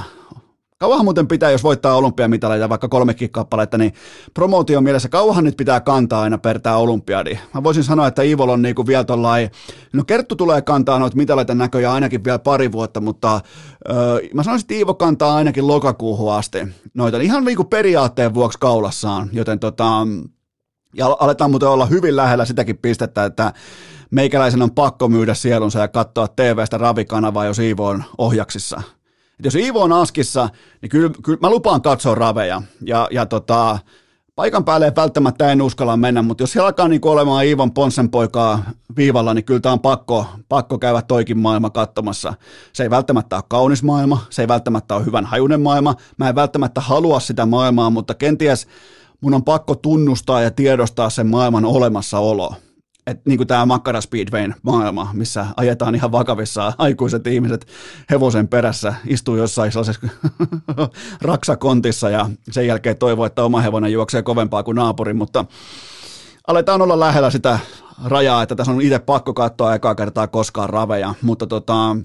Kauahan muuten pitää, jos voittaa olympiamitaleita, vaikka kolmekin kappaletta, niin promootion mielessä. Kauahan nyt pitää kantaa aina per tämä olympiadi. Mä voisin sanoa, että Ivol on niinku vielä tollain, no Kerttu tulee kantaa noita mitaleita näköjään ainakin vielä pari vuotta, mutta öö, mä sanoisin, että Iivo kantaa ainakin lokakuuhun asti noita ihan niinku periaatteen vuoksi kaulassaan, joten tota, ja aletaan muuten olla hyvin lähellä sitäkin pistettä, että meikäläisen on pakko myydä sielunsa ja katsoa TV-stä ravikanavaa, jos Iivo on ohjaksissa – jos Iivo on askissa, niin kyllä, kyllä mä lupaan katsoa raveja. Ja, ja tota, paikan päälle välttämättä en uskalla mennä, mutta jos siellä alkaa niin olemaan Iivon Ponsen poikaa viivalla, niin kyllä tämä on pakko, pakko käydä toikin maailma katsomassa. Se ei välttämättä ole kaunis maailma, se ei välttämättä ole hyvän hajunen maailma, mä en välttämättä halua sitä maailmaa, mutta kenties mun on pakko tunnustaa ja tiedostaa sen maailman olemassaolo että niin kuin tämä Makkara Speedwayn maailma, missä ajetaan ihan vakavissa aikuiset ihmiset hevosen perässä, istuu jossain sellaisessa [laughs] raksakontissa ja sen jälkeen toivoo, että oma hevonen juoksee kovempaa kuin naapuri, mutta aletaan olla lähellä sitä rajaa, että tässä on itse pakko katsoa ekaa kertaa koskaan raveja, mutta tota,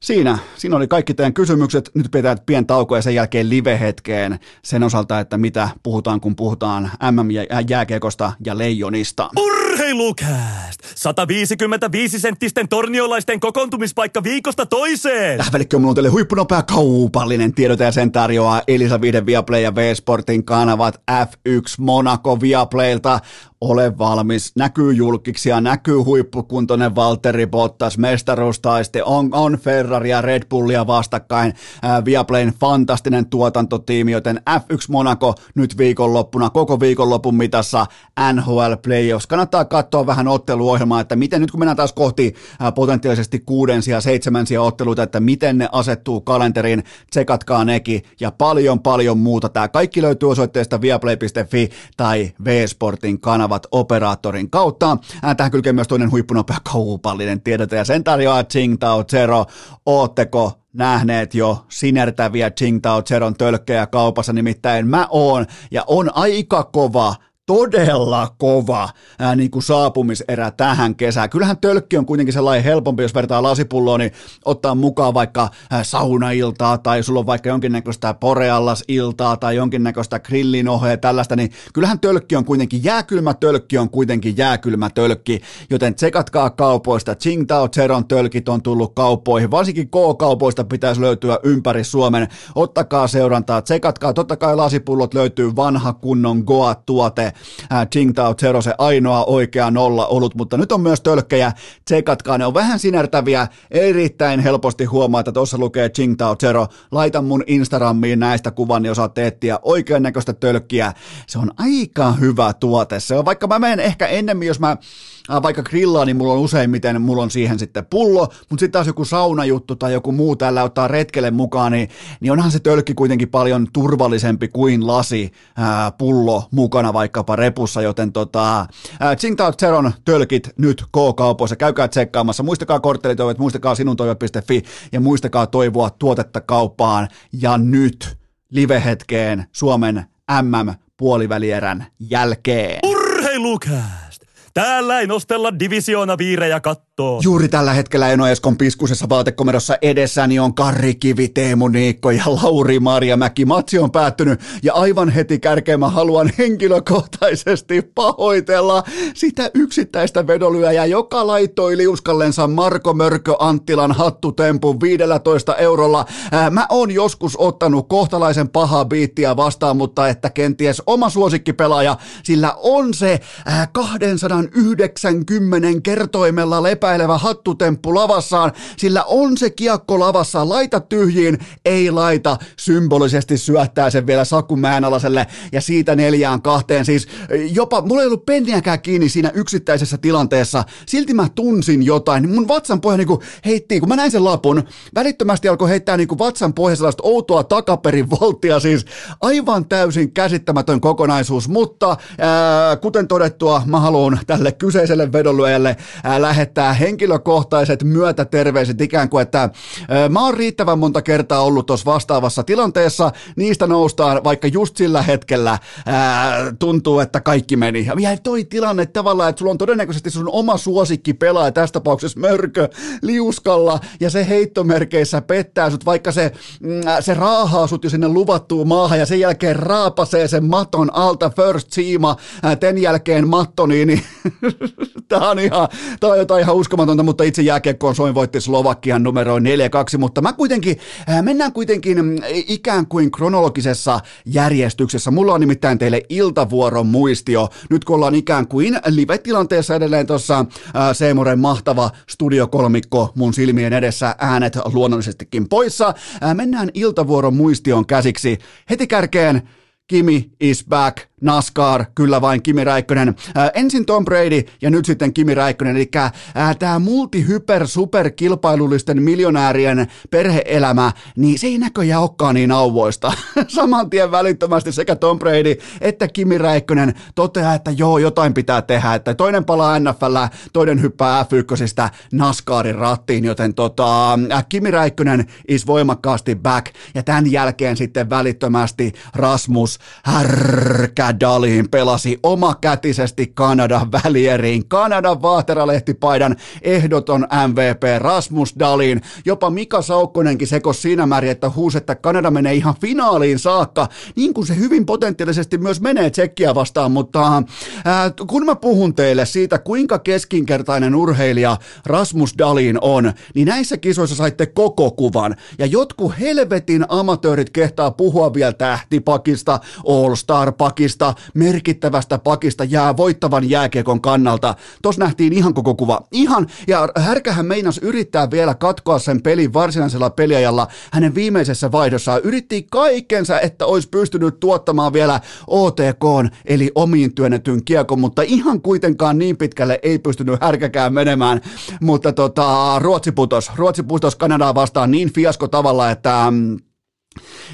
Siinä, siinä oli kaikki teidän kysymykset. Nyt pidetään pien tauko ja sen jälkeen live-hetkeen sen osalta, että mitä puhutaan, kun puhutaan MM-jääkiekosta ja leijonista. Urheilukääst! 155 senttisten torniolaisten kokoontumispaikka viikosta toiseen! Mulla on teille huippunopea kaupallinen tiedote ja sen tarjoaa Elisa Vihden Viaplay ja V-Sportin kanavat F1 Monaco Viaplaylta ole valmis, näkyy julkiksi näkyy huippukuntoinen Valtteri Bottas, mestaruustaisti, on, on Ferrari ja Red Bullia vastakkain, ää, Viaplayn fantastinen tuotantotiimi, joten F1 Monaco nyt viikonloppuna, koko viikonlopun mitassa NHL Playoffs. Kannattaa katsoa vähän otteluohjelmaa, että miten nyt kun mennään taas kohti ää, potentiaalisesti kuudensia, seitsemänsiä otteluita, että miten ne asettuu kalenteriin, tsekatkaa nekin ja paljon paljon muuta. Tämä kaikki löytyy osoitteesta viaplay.fi tai V-Sportin kanava kanavat operaattorin kautta. Tähän kylkee myös toinen huippunopea kaupallinen tiedote ja sen tarjoaa Tsingtao Zero. Ootteko nähneet jo sinertäviä Tsingtao Zeron tölkkejä kaupassa, nimittäin mä oon ja on aika kova todella kova ää, niin kuin saapumiserä tähän kesään. Kyllähän tölkki on kuitenkin sellainen helpompi, jos vertaa lasipulloa, niin ottaa mukaan vaikka ää, saunailtaa tai sulla on vaikka jonkinnäköistä poreallasiltaa tai jonkinnäköistä grillinohea tällaista, niin kyllähän tölkki on kuitenkin, jääkylmä tölkki on kuitenkin jääkylmä tölkki, joten tsekatkaa kaupoista. Tsingtao Zeron tölkit on tullut kauppoihin, varsinkin K-kaupoista pitäisi löytyä ympäri Suomen. Ottakaa seurantaa, tsekatkaa, totta kai lasipullot löytyy vanha kunnon Goa-tuote, Tsingtao Zero se ainoa oikea nolla ollut, mutta nyt on myös tölkkejä, tsekatkaa, ne on vähän sinertäviä, erittäin helposti huomaa, että tuossa lukee Tsingtao Zero, laita mun Instagramiin näistä kuvan, niin osaat etsiä oikean näköistä tölkkiä, se on aika hyvä tuote, se on vaikka mä menen ehkä ennemmin, jos mä vaikka grillaa, niin mulla on useimmiten, mulla on siihen sitten pullo, mutta sitten taas joku saunajuttu tai joku muu täällä ottaa retkelle mukaan, niin, niin onhan se tölkki kuitenkin paljon turvallisempi kuin lasi ää, pullo mukana vaikkapa repussa, joten tota, Tsingtao Zeron tölkit nyt K-kaupoissa, käykää tsekkaamassa, muistakaa korttelitoivet, muistakaa sinuntoive.fi ja muistakaa toivoa tuotetta kauppaan ja nyt livehetkeen Suomen MM-puolivälierän jälkeen. Urheilukää! Täällä ei nostella divisioona viirejä kattoon. Juuri tällä hetkellä Eno Eskon piskusessa vaatekomerossa edessäni on Karri Kivi, Teemu Niikko ja Lauri Marjamäki. Matsi on päättynyt ja aivan heti kärkeen mä haluan henkilökohtaisesti pahoitella sitä yksittäistä vedolyöjää, joka laittoi liuskallensa Marko Mörkö Anttilan hattutempun 15 eurolla. Ää, mä oon joskus ottanut kohtalaisen pahaa biittiä vastaan, mutta että kenties oma suosikkipelaaja, sillä on se ää, 290 kertoimella lepäilevä hattutemppu lavassaan, sillä on se kiekko lavassa, laita tyhjiin, ei laita, symbolisesti syöttää sen vielä Saku Mäenalaselle ja siitä neljään kahteen, siis jopa, mulla ei ollut penniäkään kiinni siinä yksittäisessä tilanteessa, silti mä tunsin jotain, mun vatsan pohja niinku heitti, kun mä näin sen lapun, välittömästi alkoi heittää niinku vatsan pohja sellaista outoa takaperin volttia, siis aivan täysin käsittämätön kokonaisuus, mutta ää, kuten todettua, mä haluan tälle kyseiselle vedonlyöjälle ää, lähettää henkilökohtaiset myötäterveiset ikään kuin, että ää, mä oon riittävän monta kertaa ollut tuossa vastaavassa tilanteessa, niistä noustaan, vaikka just sillä hetkellä ää, tuntuu, että kaikki meni. Ja toi tilanne tavallaan, että sulla on todennäköisesti sun oma suosikki pelaaja, tässä tapauksessa Mörkö, liuskalla, ja se heittomerkeissä pettää sut, vaikka se, mm, se raahaa sut jo sinne luvattuun maahan, ja sen jälkeen raapasee sen maton alta first teama, ten jälkeen matto, niin, niin [laughs] tämä on, ihan, tää on jotain ihan uskomatonta, mutta itse jääkiekkoon Suomi voitti Slovakian numeroin 4-2, mutta mä kuitenkin, mennään kuitenkin mm, ikään kuin kronologisessa järjestyksessä. Mulla on nimittäin teille iltavuoron muistio, nyt kun ollaan ikään kuin live-tilanteessa edelleen tuossa Seemoren mahtava studiokolmikko mun silmien edessä, äänet luonnollisestikin poissa. Mennään iltavuoron muistion käsiksi. Heti kärkeen Kimi is back. NASCAR, kyllä vain Kimi Räikkönen. Ää, ensin Tom Brady ja nyt sitten Kimi Räikkönen, eli tämä multi-hyper super kilpailullisten miljonäärien perheelämä, niin se ei näköjään olekaan niin auvoista. [laughs] Saman tien välittömästi sekä Tom Brady että Kimi Räikkönen toteaa, että joo, jotain pitää tehdä, että toinen palaa NFL, toinen hyppää F1 NASCARin rattiin, joten tota, Kimi Räikkönen is voimakkaasti back, ja tämän jälkeen sitten välittömästi Rasmus härkä Dalin pelasi omakätisesti Kanadan välieriin. Kanadan vaateralehtipaidan ehdoton MVP Rasmus Dalin. Jopa Mika Saukkonenkin sekos siinä määrin, että huusi, että Kanada menee ihan finaaliin saakka, niin kuin se hyvin potentiaalisesti myös menee Tsekkiä vastaan, mutta ää, kun mä puhun teille siitä, kuinka keskinkertainen urheilija Rasmus Dalin on, niin näissä kisoissa saitte koko kuvan. Ja jotkut helvetin amatöörit kehtaa puhua vielä tähtipakista, all-star-pakista, uudesta merkittävästä pakista jää voittavan jääkiekon kannalta. Tos nähtiin ihan koko kuva. Ihan, ja Härkähän meinas yrittää vielä katkoa sen pelin varsinaisella peliajalla hänen viimeisessä vaihdossaan. Yritti kaikkensa, että olisi pystynyt tuottamaan vielä OTK, eli omiin työnnetyn kiekon, mutta ihan kuitenkaan niin pitkälle ei pystynyt Härkäkään menemään. Mutta tota, Ruotsi putos. Ruotsi putos Kanadaa vastaan niin fiasko tavalla, että mm,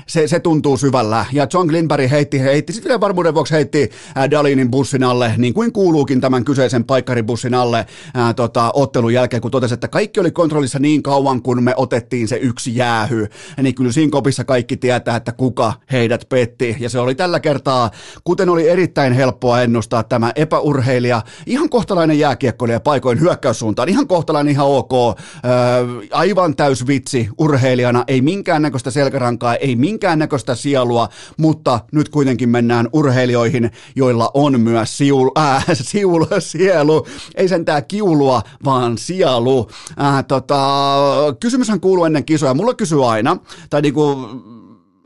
se, se tuntuu syvällä. Ja John Glinberg heitti, heitti sitten vielä varmuuden vuoksi heitti ää, Dalinin bussin alle, niin kuin kuuluukin tämän kyseisen paikkaribussin alle ää, tota, ottelun jälkeen, kun totesi, että kaikki oli kontrollissa niin kauan, kun me otettiin se yksi jäähy. Niin kyllä siinä kopissa kaikki tietää, että kuka heidät petti. Ja se oli tällä kertaa, kuten oli erittäin helppoa ennustaa tämä epäurheilija, ihan kohtalainen jääkiekkoilija paikoin hyökkäyssuuntaan, ihan kohtalainen, ihan ok, ää, aivan täys vitsi urheilijana, ei minkäännäköistä selkärankaa, ei minkäännäköistä sielua, mutta nyt kuitenkin mennään urheilijoihin, joilla on myös siul, äh, [laughs] siul, sielu, ei sentään kiulua, vaan sielu. Äh, tota, kysymyshän kuuluu ennen kisoja, mulla kysyy aina, tai niinku,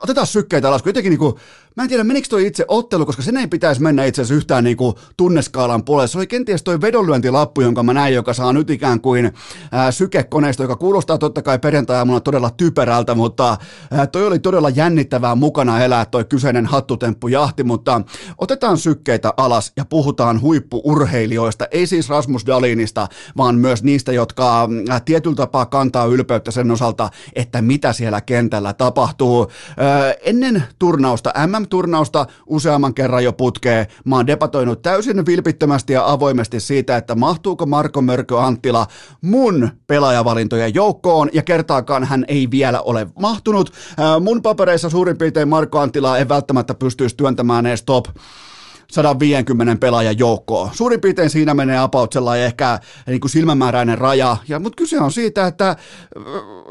otetaan sykkeitä alas, kun jotenkin niinku, Mä en tiedä, menikö toi itse ottelu, koska sen ei pitäisi mennä itse asiassa yhtään niin kuin tunneskaalan puolelle. Se oli kenties toi vedonlyöntilappu, jonka mä näin, joka saa nyt ikään kuin ää, sykekoneista, joka kuulostaa totta kai perjantai todella typerältä, mutta ää, toi oli todella jännittävää mukana elää toi kyseinen hattutemppu jahti, mutta otetaan sykkeitä alas ja puhutaan huippuurheilijoista, ei siis Rasmus Dalinista, vaan myös niistä, jotka ää, tietyllä tapaa kantaa ylpeyttä sen osalta, että mitä siellä kentällä tapahtuu. Ää, ennen turnausta MM turnausta useamman kerran jo putkeen. Mä oon debatoinut täysin vilpittömästi ja avoimesti siitä, että mahtuuko Marko Mörkö Anttila mun pelaajavalintojen joukkoon, ja kertaakaan hän ei vielä ole mahtunut. Mun papereissa suurin piirtein Marko Anttilaa ei välttämättä pystyisi työntämään edes top 150 pelaajan joukkoon. Suurin piirtein siinä menee about sellainen ehkä niin kuin silmämääräinen raja, ja, mutta kyse on siitä, että äh,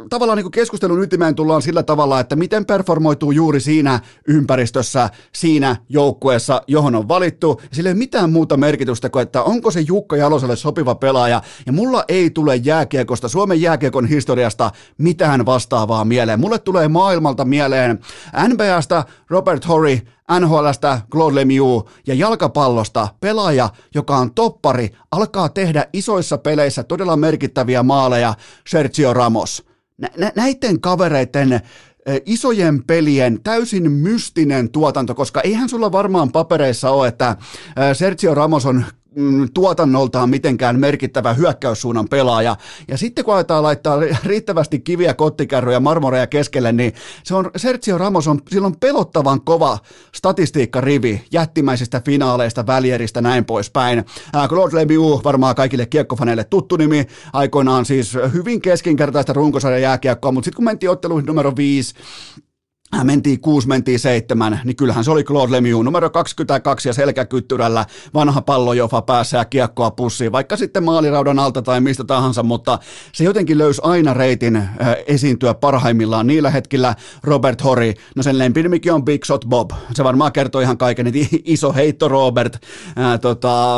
tavallaan niin kuin keskustelun ytimeen tullaan sillä tavalla, että miten performoituu juuri siinä ympäristössä, siinä joukkueessa, johon on valittu, sillä ei ole mitään muuta merkitystä kuin, että onko se Jukka Jaloselle sopiva pelaaja, ja mulla ei tule jääkiekosta, Suomen jääkiekon historiasta mitään vastaavaa mieleen. Mulle tulee maailmalta mieleen NBAsta Robert Horry, NHLstä Claude Lemieux ja jalkapallosta pelaaja, joka on toppari, alkaa tehdä isoissa peleissä todella merkittäviä maaleja, Sergio Ramos. Nä- nä- näiden kavereiden isojen pelien täysin mystinen tuotanto, koska eihän sulla varmaan papereissa ole, että Sergio Ramos on tuotannoltaan mitenkään merkittävä hyökkäyssuunnan pelaaja. Ja sitten kun aletaan laittaa riittävästi kiviä, kottikärryjä, marmoreja keskelle, niin se on Sergio Ramos on silloin pelottavan kova statistiikkarivi jättimäisistä finaaleista, välieristä, näin poispäin. Claude Lemieux, varmaan kaikille kiekkofaneille tuttu nimi, aikoinaan siis hyvin keskinkertaista runkosarjan jääkiekkoa, mutta sitten kun mentiin otteluihin numero 5, Äh, mentiin kuusi, mentiin seitsemän, niin kyllähän se oli Claude Lemieux, numero 22 ja selkäkyttyrällä, vanha pallojofa päässä ja kiekkoa pussiin, vaikka sitten maaliraudan alta tai mistä tahansa, mutta se jotenkin löysi aina reitin äh, esiintyä parhaimmillaan niillä hetkillä. Robert Hori, no sen lempinimikin on Big Shot Bob, se varmaan kertoo ihan kaiken, että [laughs] iso heitto Robert, ää, äh, tota,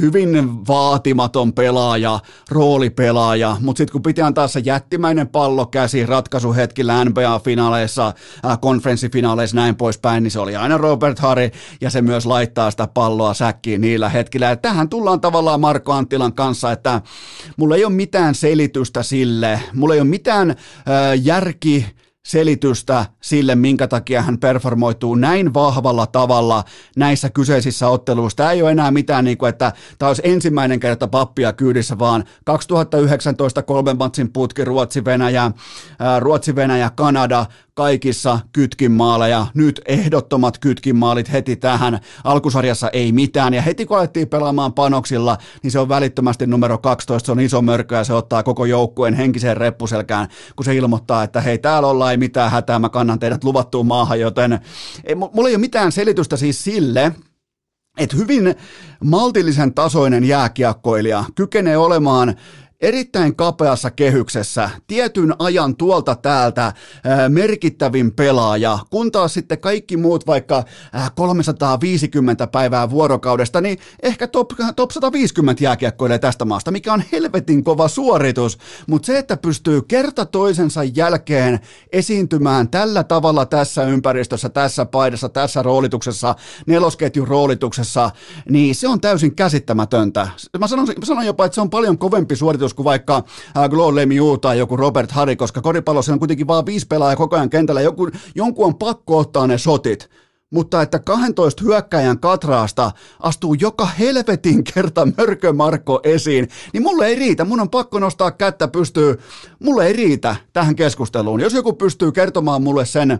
hyvin vaatimaton pelaaja, roolipelaaja, mutta sitten kun piti antaa se jättimäinen pallo käsi ratkaisuhetkillä NBA-finaaleissa, konferenssifinaaleissa näin poispäin, niin se oli aina Robert Harry ja se myös laittaa sitä palloa säkkiin niillä hetkillä. Ja tähän tullaan tavallaan Marko Anttilan kanssa, että mulla ei ole mitään selitystä sille, mulla ei ole mitään äh, järki selitystä sille, minkä takia hän performoituu näin vahvalla tavalla näissä kyseisissä otteluissa. Tämä ei ole enää mitään, niin kuin, että tämä olisi ensimmäinen kerta pappia kyydissä, vaan 2019 kolmen matsin putki Ruotsi-Venäjä, Ruotsi-Venäjä, Kanada, kaikissa kytkinmaaleja, nyt ehdottomat kytkinmaalit heti tähän. Alkusarjassa ei mitään, ja heti kun alettiin pelaamaan panoksilla, niin se on välittömästi numero 12, se on iso mörkö, ja se ottaa koko joukkueen henkiseen reppuselkään, kun se ilmoittaa, että hei, täällä ollaan, ei mitään hätää, mä kannan teidät luvattuun maahan, joten ei, mulla ei ole mitään selitystä siis sille, että hyvin maltillisen tasoinen jääkiekkoilija kykenee olemaan erittäin kapeassa kehyksessä, tietyn ajan tuolta täältä ää, merkittävin pelaaja, kun taas sitten kaikki muut vaikka ää, 350 päivää vuorokaudesta, niin ehkä top, top 150 jääkiekkoilee tästä maasta, mikä on helvetin kova suoritus, mutta se, että pystyy kerta toisensa jälkeen esiintymään tällä tavalla tässä ympäristössä, tässä paidassa, tässä roolituksessa, nelosketjun roolituksessa, niin se on täysin käsittämätöntä. Mä sanon, mä sanon jopa, että se on paljon kovempi suoritus suoritus kuin vaikka Glo Lemieux tai joku Robert Harry, koska koripallossa on kuitenkin vain viisi pelaajaa koko ajan kentällä. Joku, jonkun on pakko ottaa ne sotit mutta että 12 hyökkäjän katraasta astuu joka helvetin kerta Mörkö Marko esiin, niin mulle ei riitä. Mun on pakko nostaa kättä pystyy. Mulle ei riitä tähän keskusteluun. Jos joku pystyy kertomaan mulle sen,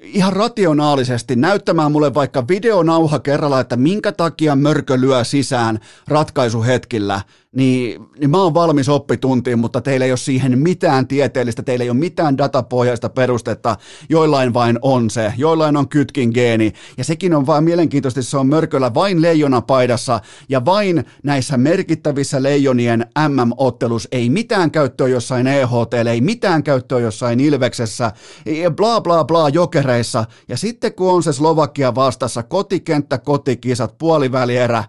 ihan rationaalisesti näyttämään mulle vaikka videonauha kerralla, että minkä takia mörkö lyö sisään ratkaisuhetkillä, niin, niin mä oon valmis oppituntiin, mutta teillä ei ole siihen mitään tieteellistä, teillä ei ole mitään datapohjaista perustetta, joillain vain on se, joillain on kytkin geeni, ja sekin on vain mielenkiintoisesti, se on mörköllä vain leijona paidassa, ja vain näissä merkittävissä leijonien MM-ottelus, ei mitään käyttöä jossain EHT, ei mitään käyttöä jossain Ilveksessä, bla bla bla jokereissa, ja sitten kun on se Slovakia vastassa, kotikenttä, kotikisat, puolivälierä,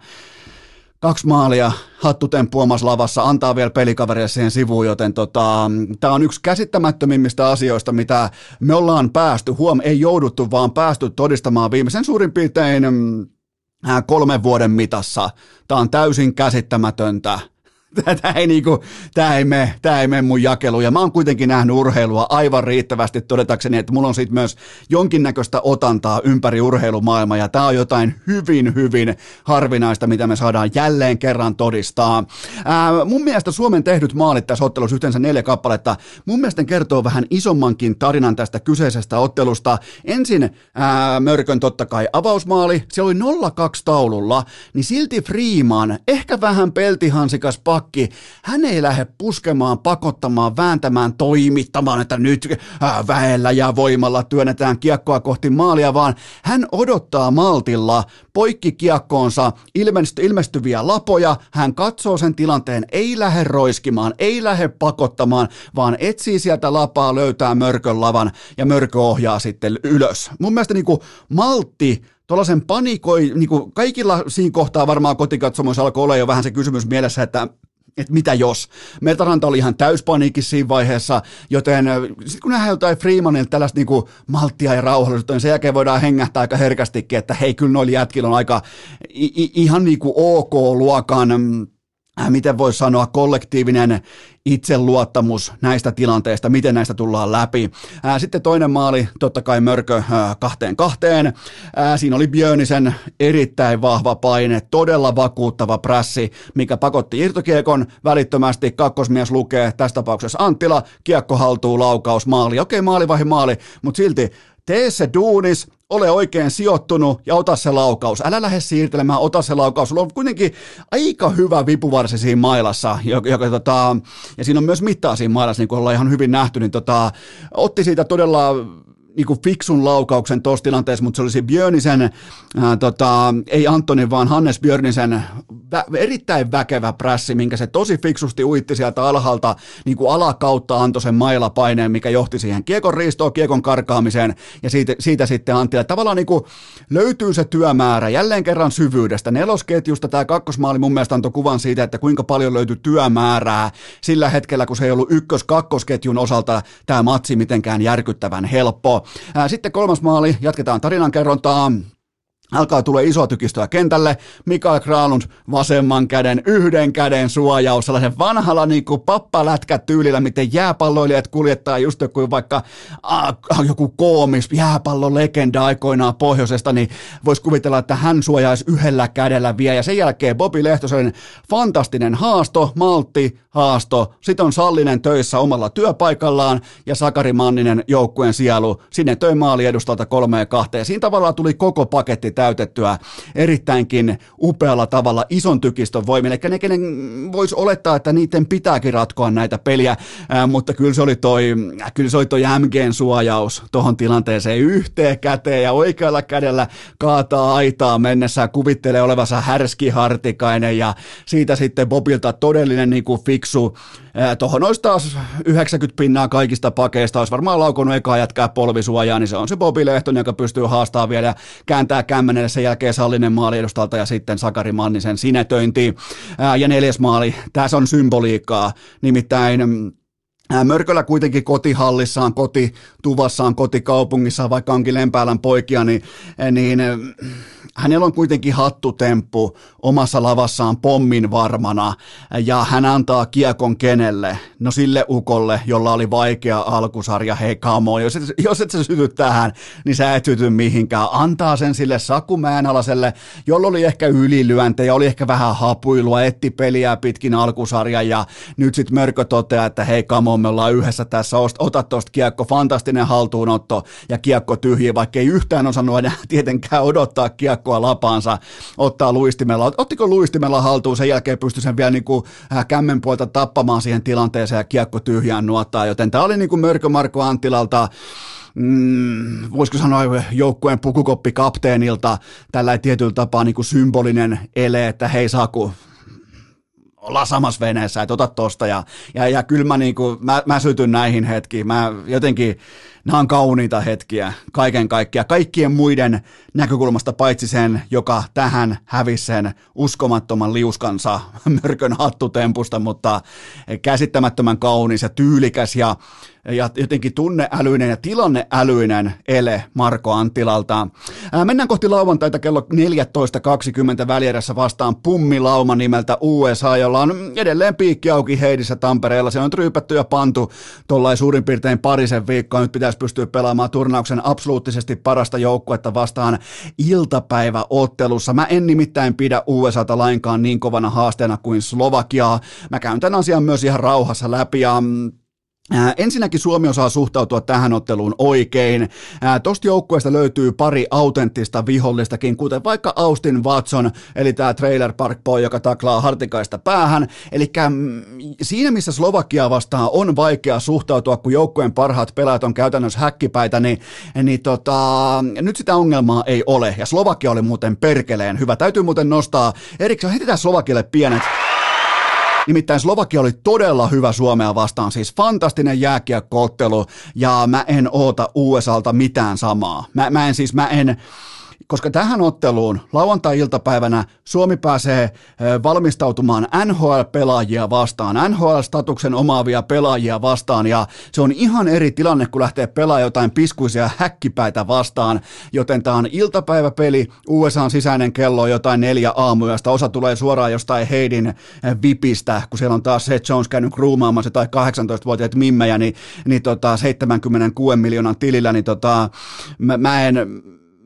kaksi maalia, hattutemppu omassa lavassa, antaa vielä pelikavereille siihen sivuun, joten tota, tämä on yksi käsittämättömimmistä asioista, mitä me ollaan päästy, huom, ei jouduttu, vaan päästy todistamaan viimeisen suurin piirtein mm, kolmen vuoden mitassa. Tämä on täysin käsittämätöntä [laughs] tämä ei, niinku, ei, mene, mene mun jakeluun. Ja mä oon kuitenkin nähnyt urheilua aivan riittävästi todetakseni, että mulla on siitä myös jonkinnäköistä otantaa ympäri urheilumaailmaa. Ja tämä on jotain hyvin, hyvin harvinaista, mitä me saadaan jälleen kerran todistaa. Ää, mun mielestä Suomen tehdyt maalit tässä ottelussa yhteensä neljä kappaletta. Mun mielestä kertoo vähän isommankin tarinan tästä kyseisestä ottelusta. Ensin ää, Mörkön totta kai avausmaali. Se oli 0-2 taululla, niin silti Freeman, ehkä vähän peltihansikas paha pakki, hän ei lähde puskemaan, pakottamaan, vääntämään, toimittamaan, että nyt äh, väellä ja voimalla työnnetään kiekkoa kohti maalia, vaan hän odottaa maltilla poikki kiekkoonsa ilmesty, ilmestyviä lapoja, hän katsoo sen tilanteen, ei lähde roiskimaan, ei lähde pakottamaan, vaan etsii sieltä lapaa, löytää mörkön lavan ja mörkö ohjaa sitten ylös. Mun mielestä niin kuin maltti tuollaisen panikoi, niin kuin kaikilla siinä kohtaa varmaan kotikatsomoissa alkoi olla jo vähän se kysymys mielessä, että että mitä jos. Mertaranta oli ihan täyspaniikissa siinä vaiheessa, joten sitten kun nähdään jotain Freemanilta tällaista niin kuin malttia ja rauhallisuutta, niin sen jälkeen voidaan hengähtää aika herkästikin, että hei, kyllä noilla jätkillä on aika i- ihan niin kuin ok-luokan Äh, miten voisi sanoa, kollektiivinen itseluottamus näistä tilanteista, miten näistä tullaan läpi. Äh, sitten toinen maali, totta kai Mörkö äh, kahteen kahteen. Siinä oli Björnisen erittäin vahva paine, todella vakuuttava prässi, mikä pakotti irtokiekon välittömästi. Kakkosmies lukee, tässä tapauksessa Anttila, kiekko haltuu, laukaus, maali. Okei, maali vai maali, mutta silti tee se duunis, ole oikein sijoittunut ja ota se laukaus. Älä lähde siirtelemään, ota se laukaus. Sulla on kuitenkin aika hyvä vipuvarsi siinä mailassa, joka, joka tota, ja siinä on myös mittaa siinä mailassa, niin kuin ollaan ihan hyvin nähty, niin tota, otti siitä todella niin kuin fiksun laukauksen tuossa tilanteessa, mutta se olisi Björnisen, ää, tota, ei Antoni, vaan Hannes Björnisen vä- erittäin väkevä prässi, minkä se tosi fiksusti uitti sieltä alhaalta niin kuin alakautta antoi sen mailapaineen, mikä johti siihen kiekon riistoon, kiekon karkaamiseen ja siitä, siitä sitten Anttila. Tavallaan niin kuin löytyy se työmäärä jälleen kerran syvyydestä. Nelosketjusta tämä kakkosmaali mun mielestä antoi kuvan siitä, että kuinka paljon löytyi työmäärää sillä hetkellä, kun se ei ollut ykkös-kakkosketjun osalta tämä matsi mitenkään järkyttävän helppo. Sitten kolmas maali, jatketaan tarinankerrontaa. Alkaa tulla iso tykistöä kentälle. Mikael Kralund vasemman käden, yhden käden suojaus, sellaisen vanhalla niin kuin pappalätkä tyylillä, miten jääpalloilijat kuljettaa just kuin vaikka äh, joku koomis jääpallolegenda aikoinaan pohjoisesta, niin voisi kuvitella, että hän suojaisi yhdellä kädellä vielä. Ja sen jälkeen Bobi Lehtosen fantastinen haasto, maltti, haasto. Sitten on Sallinen töissä omalla työpaikallaan ja Sakari Manninen joukkueen sielu. Sinne töi maali edustalta kolmeen kahteen. Siinä tavallaan tuli koko paketti täytettyä erittäinkin upealla tavalla ison tykistön voimille. Eli ne, kenen voisi olettaa, että niiden pitääkin ratkoa näitä peliä, ää, mutta kyllä se oli toi, kyllä se oli toi MGn suojaus tuohon tilanteeseen yhteen käteen ja oikealla kädellä kaataa aitaa mennessä kuvittelee olevansa härskihartikainen ja siitä sitten Bobilta todellinen niin kuin fiksu Tuohon olisi taas 90 pinnaa kaikista pakeista, olisi varmaan laukonut eka jätkää polvisuojaa, niin se on se Bobi Lehtonen, joka pystyy haastamaan vielä kääntää kämmenelle sen jälkeen Sallinen maali edustalta ja sitten Sakari Mannisen sinetöinti. Ja neljäs maali, tässä on symboliikkaa, nimittäin Mörköllä kuitenkin kotihallissaan, kotituvassaan, kotikaupungissaan, vaikka onkin Lempäälän poikia, niin, niin hänellä on kuitenkin hattutemppu omassa lavassaan pommin varmana ja hän antaa kiekon kenelle? No sille ukolle, jolla oli vaikea alkusarja, hei kamo, jos et, jos et sä syty tähän, niin sä et syty mihinkään. Antaa sen sille Saku Mäenhalaselle, jolla oli ehkä ylilyöntejä, oli ehkä vähän hapuilua, etti peliä pitkin alkusarjan ja nyt sitten Mörkö toteaa, että hei kamo, me ollaan yhdessä tässä, ota tosta kiekko, fantastinen haltuunotto ja kiekko tyhjiä, vaikka ei yhtään osannut enää [laughs] tietenkään odottaa kiekkoa lapaansa, ottaa luistimella. Ottiko luistimella haltuun, sen jälkeen pystyi sen vielä niin kuin äh, kämmen puolta tappamaan siihen tilanteeseen ja kiekko tyhjään nuottaa, joten tämä oli niin kuin Mörkö Marko Anttilalta mm, voisiko sanoa joukkueen pukukoppi kapteenilta. Tällä tietyllä tapaa niin kuin symbolinen ele, että hei Saku, ollaan samassa veneessä, että ota tosta. Ja, ja, ja kyllä mä, niin kuin, mä, mä sytyn näihin hetkiin. Mä jotenkin, nämä on kauniita hetkiä kaiken kaikkiaan. Kaikkien muiden näkökulmasta paitsi sen, joka tähän hävisi sen uskomattoman liuskansa mörkön hattutempusta, mutta käsittämättömän kaunis ja tyylikäs ja ja jotenkin tunneälyinen ja tilanneälyinen ele Marko Anttilalta. Ää, mennään kohti lauantaita kello 14.20 välierässä vastaan pummilauma nimeltä USA, jolla on edelleen piikki auki Heidissä Tampereella. Se on ryypätty ja pantu tuollain suurin piirtein parisen viikkoa. Nyt pitäisi pystyä pelaamaan turnauksen absoluuttisesti parasta joukkuetta vastaan iltapäiväottelussa. Mä en nimittäin pidä USAta lainkaan niin kovana haasteena kuin Slovakiaa. Mä käyn tämän asian myös ihan rauhassa läpi ja mm, ensinnäkin Suomi osaa suhtautua tähän otteluun oikein. Tosta joukkueesta löytyy pari autenttista vihollistakin, kuten vaikka Austin Watson, eli tämä Trailer Park Boy, joka taklaa hartikaista päähän. Eli mm, siinä, missä Slovakia vastaan on vaikea suhtautua, kun joukkueen parhaat pelaajat on käytännössä häkkipäitä, niin, niin tota, nyt sitä ongelmaa ei ole. Ja Slovakia oli muuten perkeleen hyvä. Täytyy muuten nostaa, erikseen heitetään Slovakille pienet Nimittäin Slovakia oli todella hyvä Suomea vastaan, siis fantastinen jääkiekkoottelu, ja mä en oota USAlta mitään samaa. Mä, mä en siis, mä en, koska tähän otteluun lauantai-iltapäivänä Suomi pääsee valmistautumaan NHL-pelaajia vastaan, NHL-statuksen omaavia pelaajia vastaan, ja se on ihan eri tilanne, kun lähtee pelaamaan jotain piskuisia häkkipäitä vastaan, joten tämä on iltapäiväpeli, USAn sisäinen kello jotain neljä aamuyöstä, osa tulee suoraan jostain Heidin vipistä, kun siellä on taas se Jones käynyt kruumaamassa tai 18-vuotiaat mimmejä, niin, niin tota 76 miljoonan tilillä, niin tota, mä, mä en,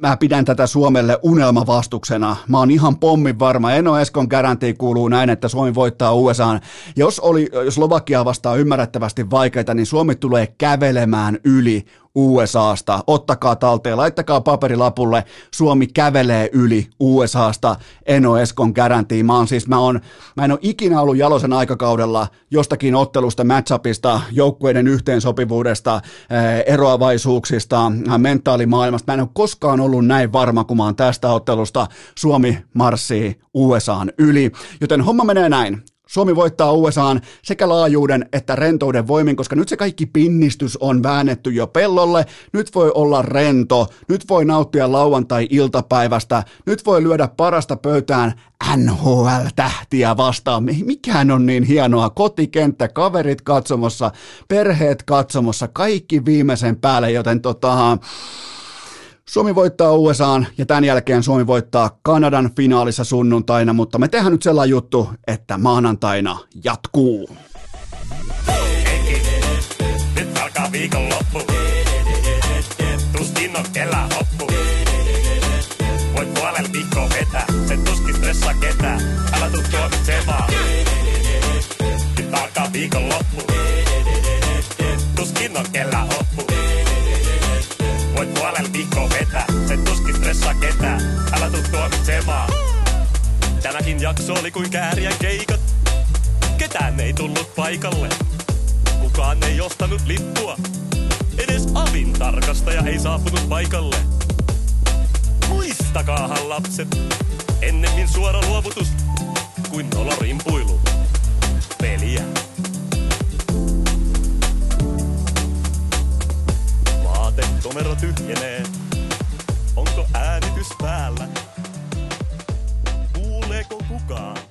mä pidän tätä Suomelle unelmavastuksena. Mä oon ihan pommin varma. Eno Eskon garanti kuuluu näin, että Suomi voittaa USA. Jos, oli, Slovakia vastaa ymmärrettävästi vaikeita, niin Suomi tulee kävelemään yli USAsta. Ottakaa talteen, laittakaa paperilapulle. Suomi kävelee yli USAsta Eno Eskon garantiin. Mä, siis, mä, on, mä en ole ikinä ollut jalosen aikakaudella jostakin ottelusta, matchupista, joukkueiden yhteensopivuudesta, eh, eroavaisuuksista, mentaalimaailmasta. Mä en ole koskaan ollut näin varma, kun mä oon tästä ottelusta. Suomi marssii USAan yli. Joten homma menee näin. Suomi voittaa USAan sekä laajuuden että rentouden voimin, koska nyt se kaikki pinnistys on väännetty jo pellolle. Nyt voi olla rento, nyt voi nauttia lauantai-iltapäivästä, nyt voi lyödä parasta pöytään NHL-tähtiä vastaan. Mikään on niin hienoa. Kotikenttä, kaverit katsomassa, perheet katsomassa, kaikki viimeisen päälle, joten tota, Suomi voittaa USAan ja tämän jälkeen Suomi voittaa Kanadan finaalissa sunnuntaina, mutta me tehdään nyt sellainen juttu, että maanantaina jatkuu. Nyt alkaa viikonloppu. Tuskin on kellä hoppu. Voit viikkoa vetää, se tuskin stressaa ketään. Älä tuu tuomitsemaan. Nyt alkaa viikonloppu. Tuskin on kellä Tuomitsemaan. Tänäkin jakso oli kuin kääriän keikat. Ketään ei tullut paikalle. Kukaan ei ostanut lippua. Edes avin tarkastaja ei saapunut paikalle. Muistakaahan lapset, ennemmin suora luovutus kuin nolorimpuilu. Peliä. Vaatekomero tyhjenee, tulee koko kukaan.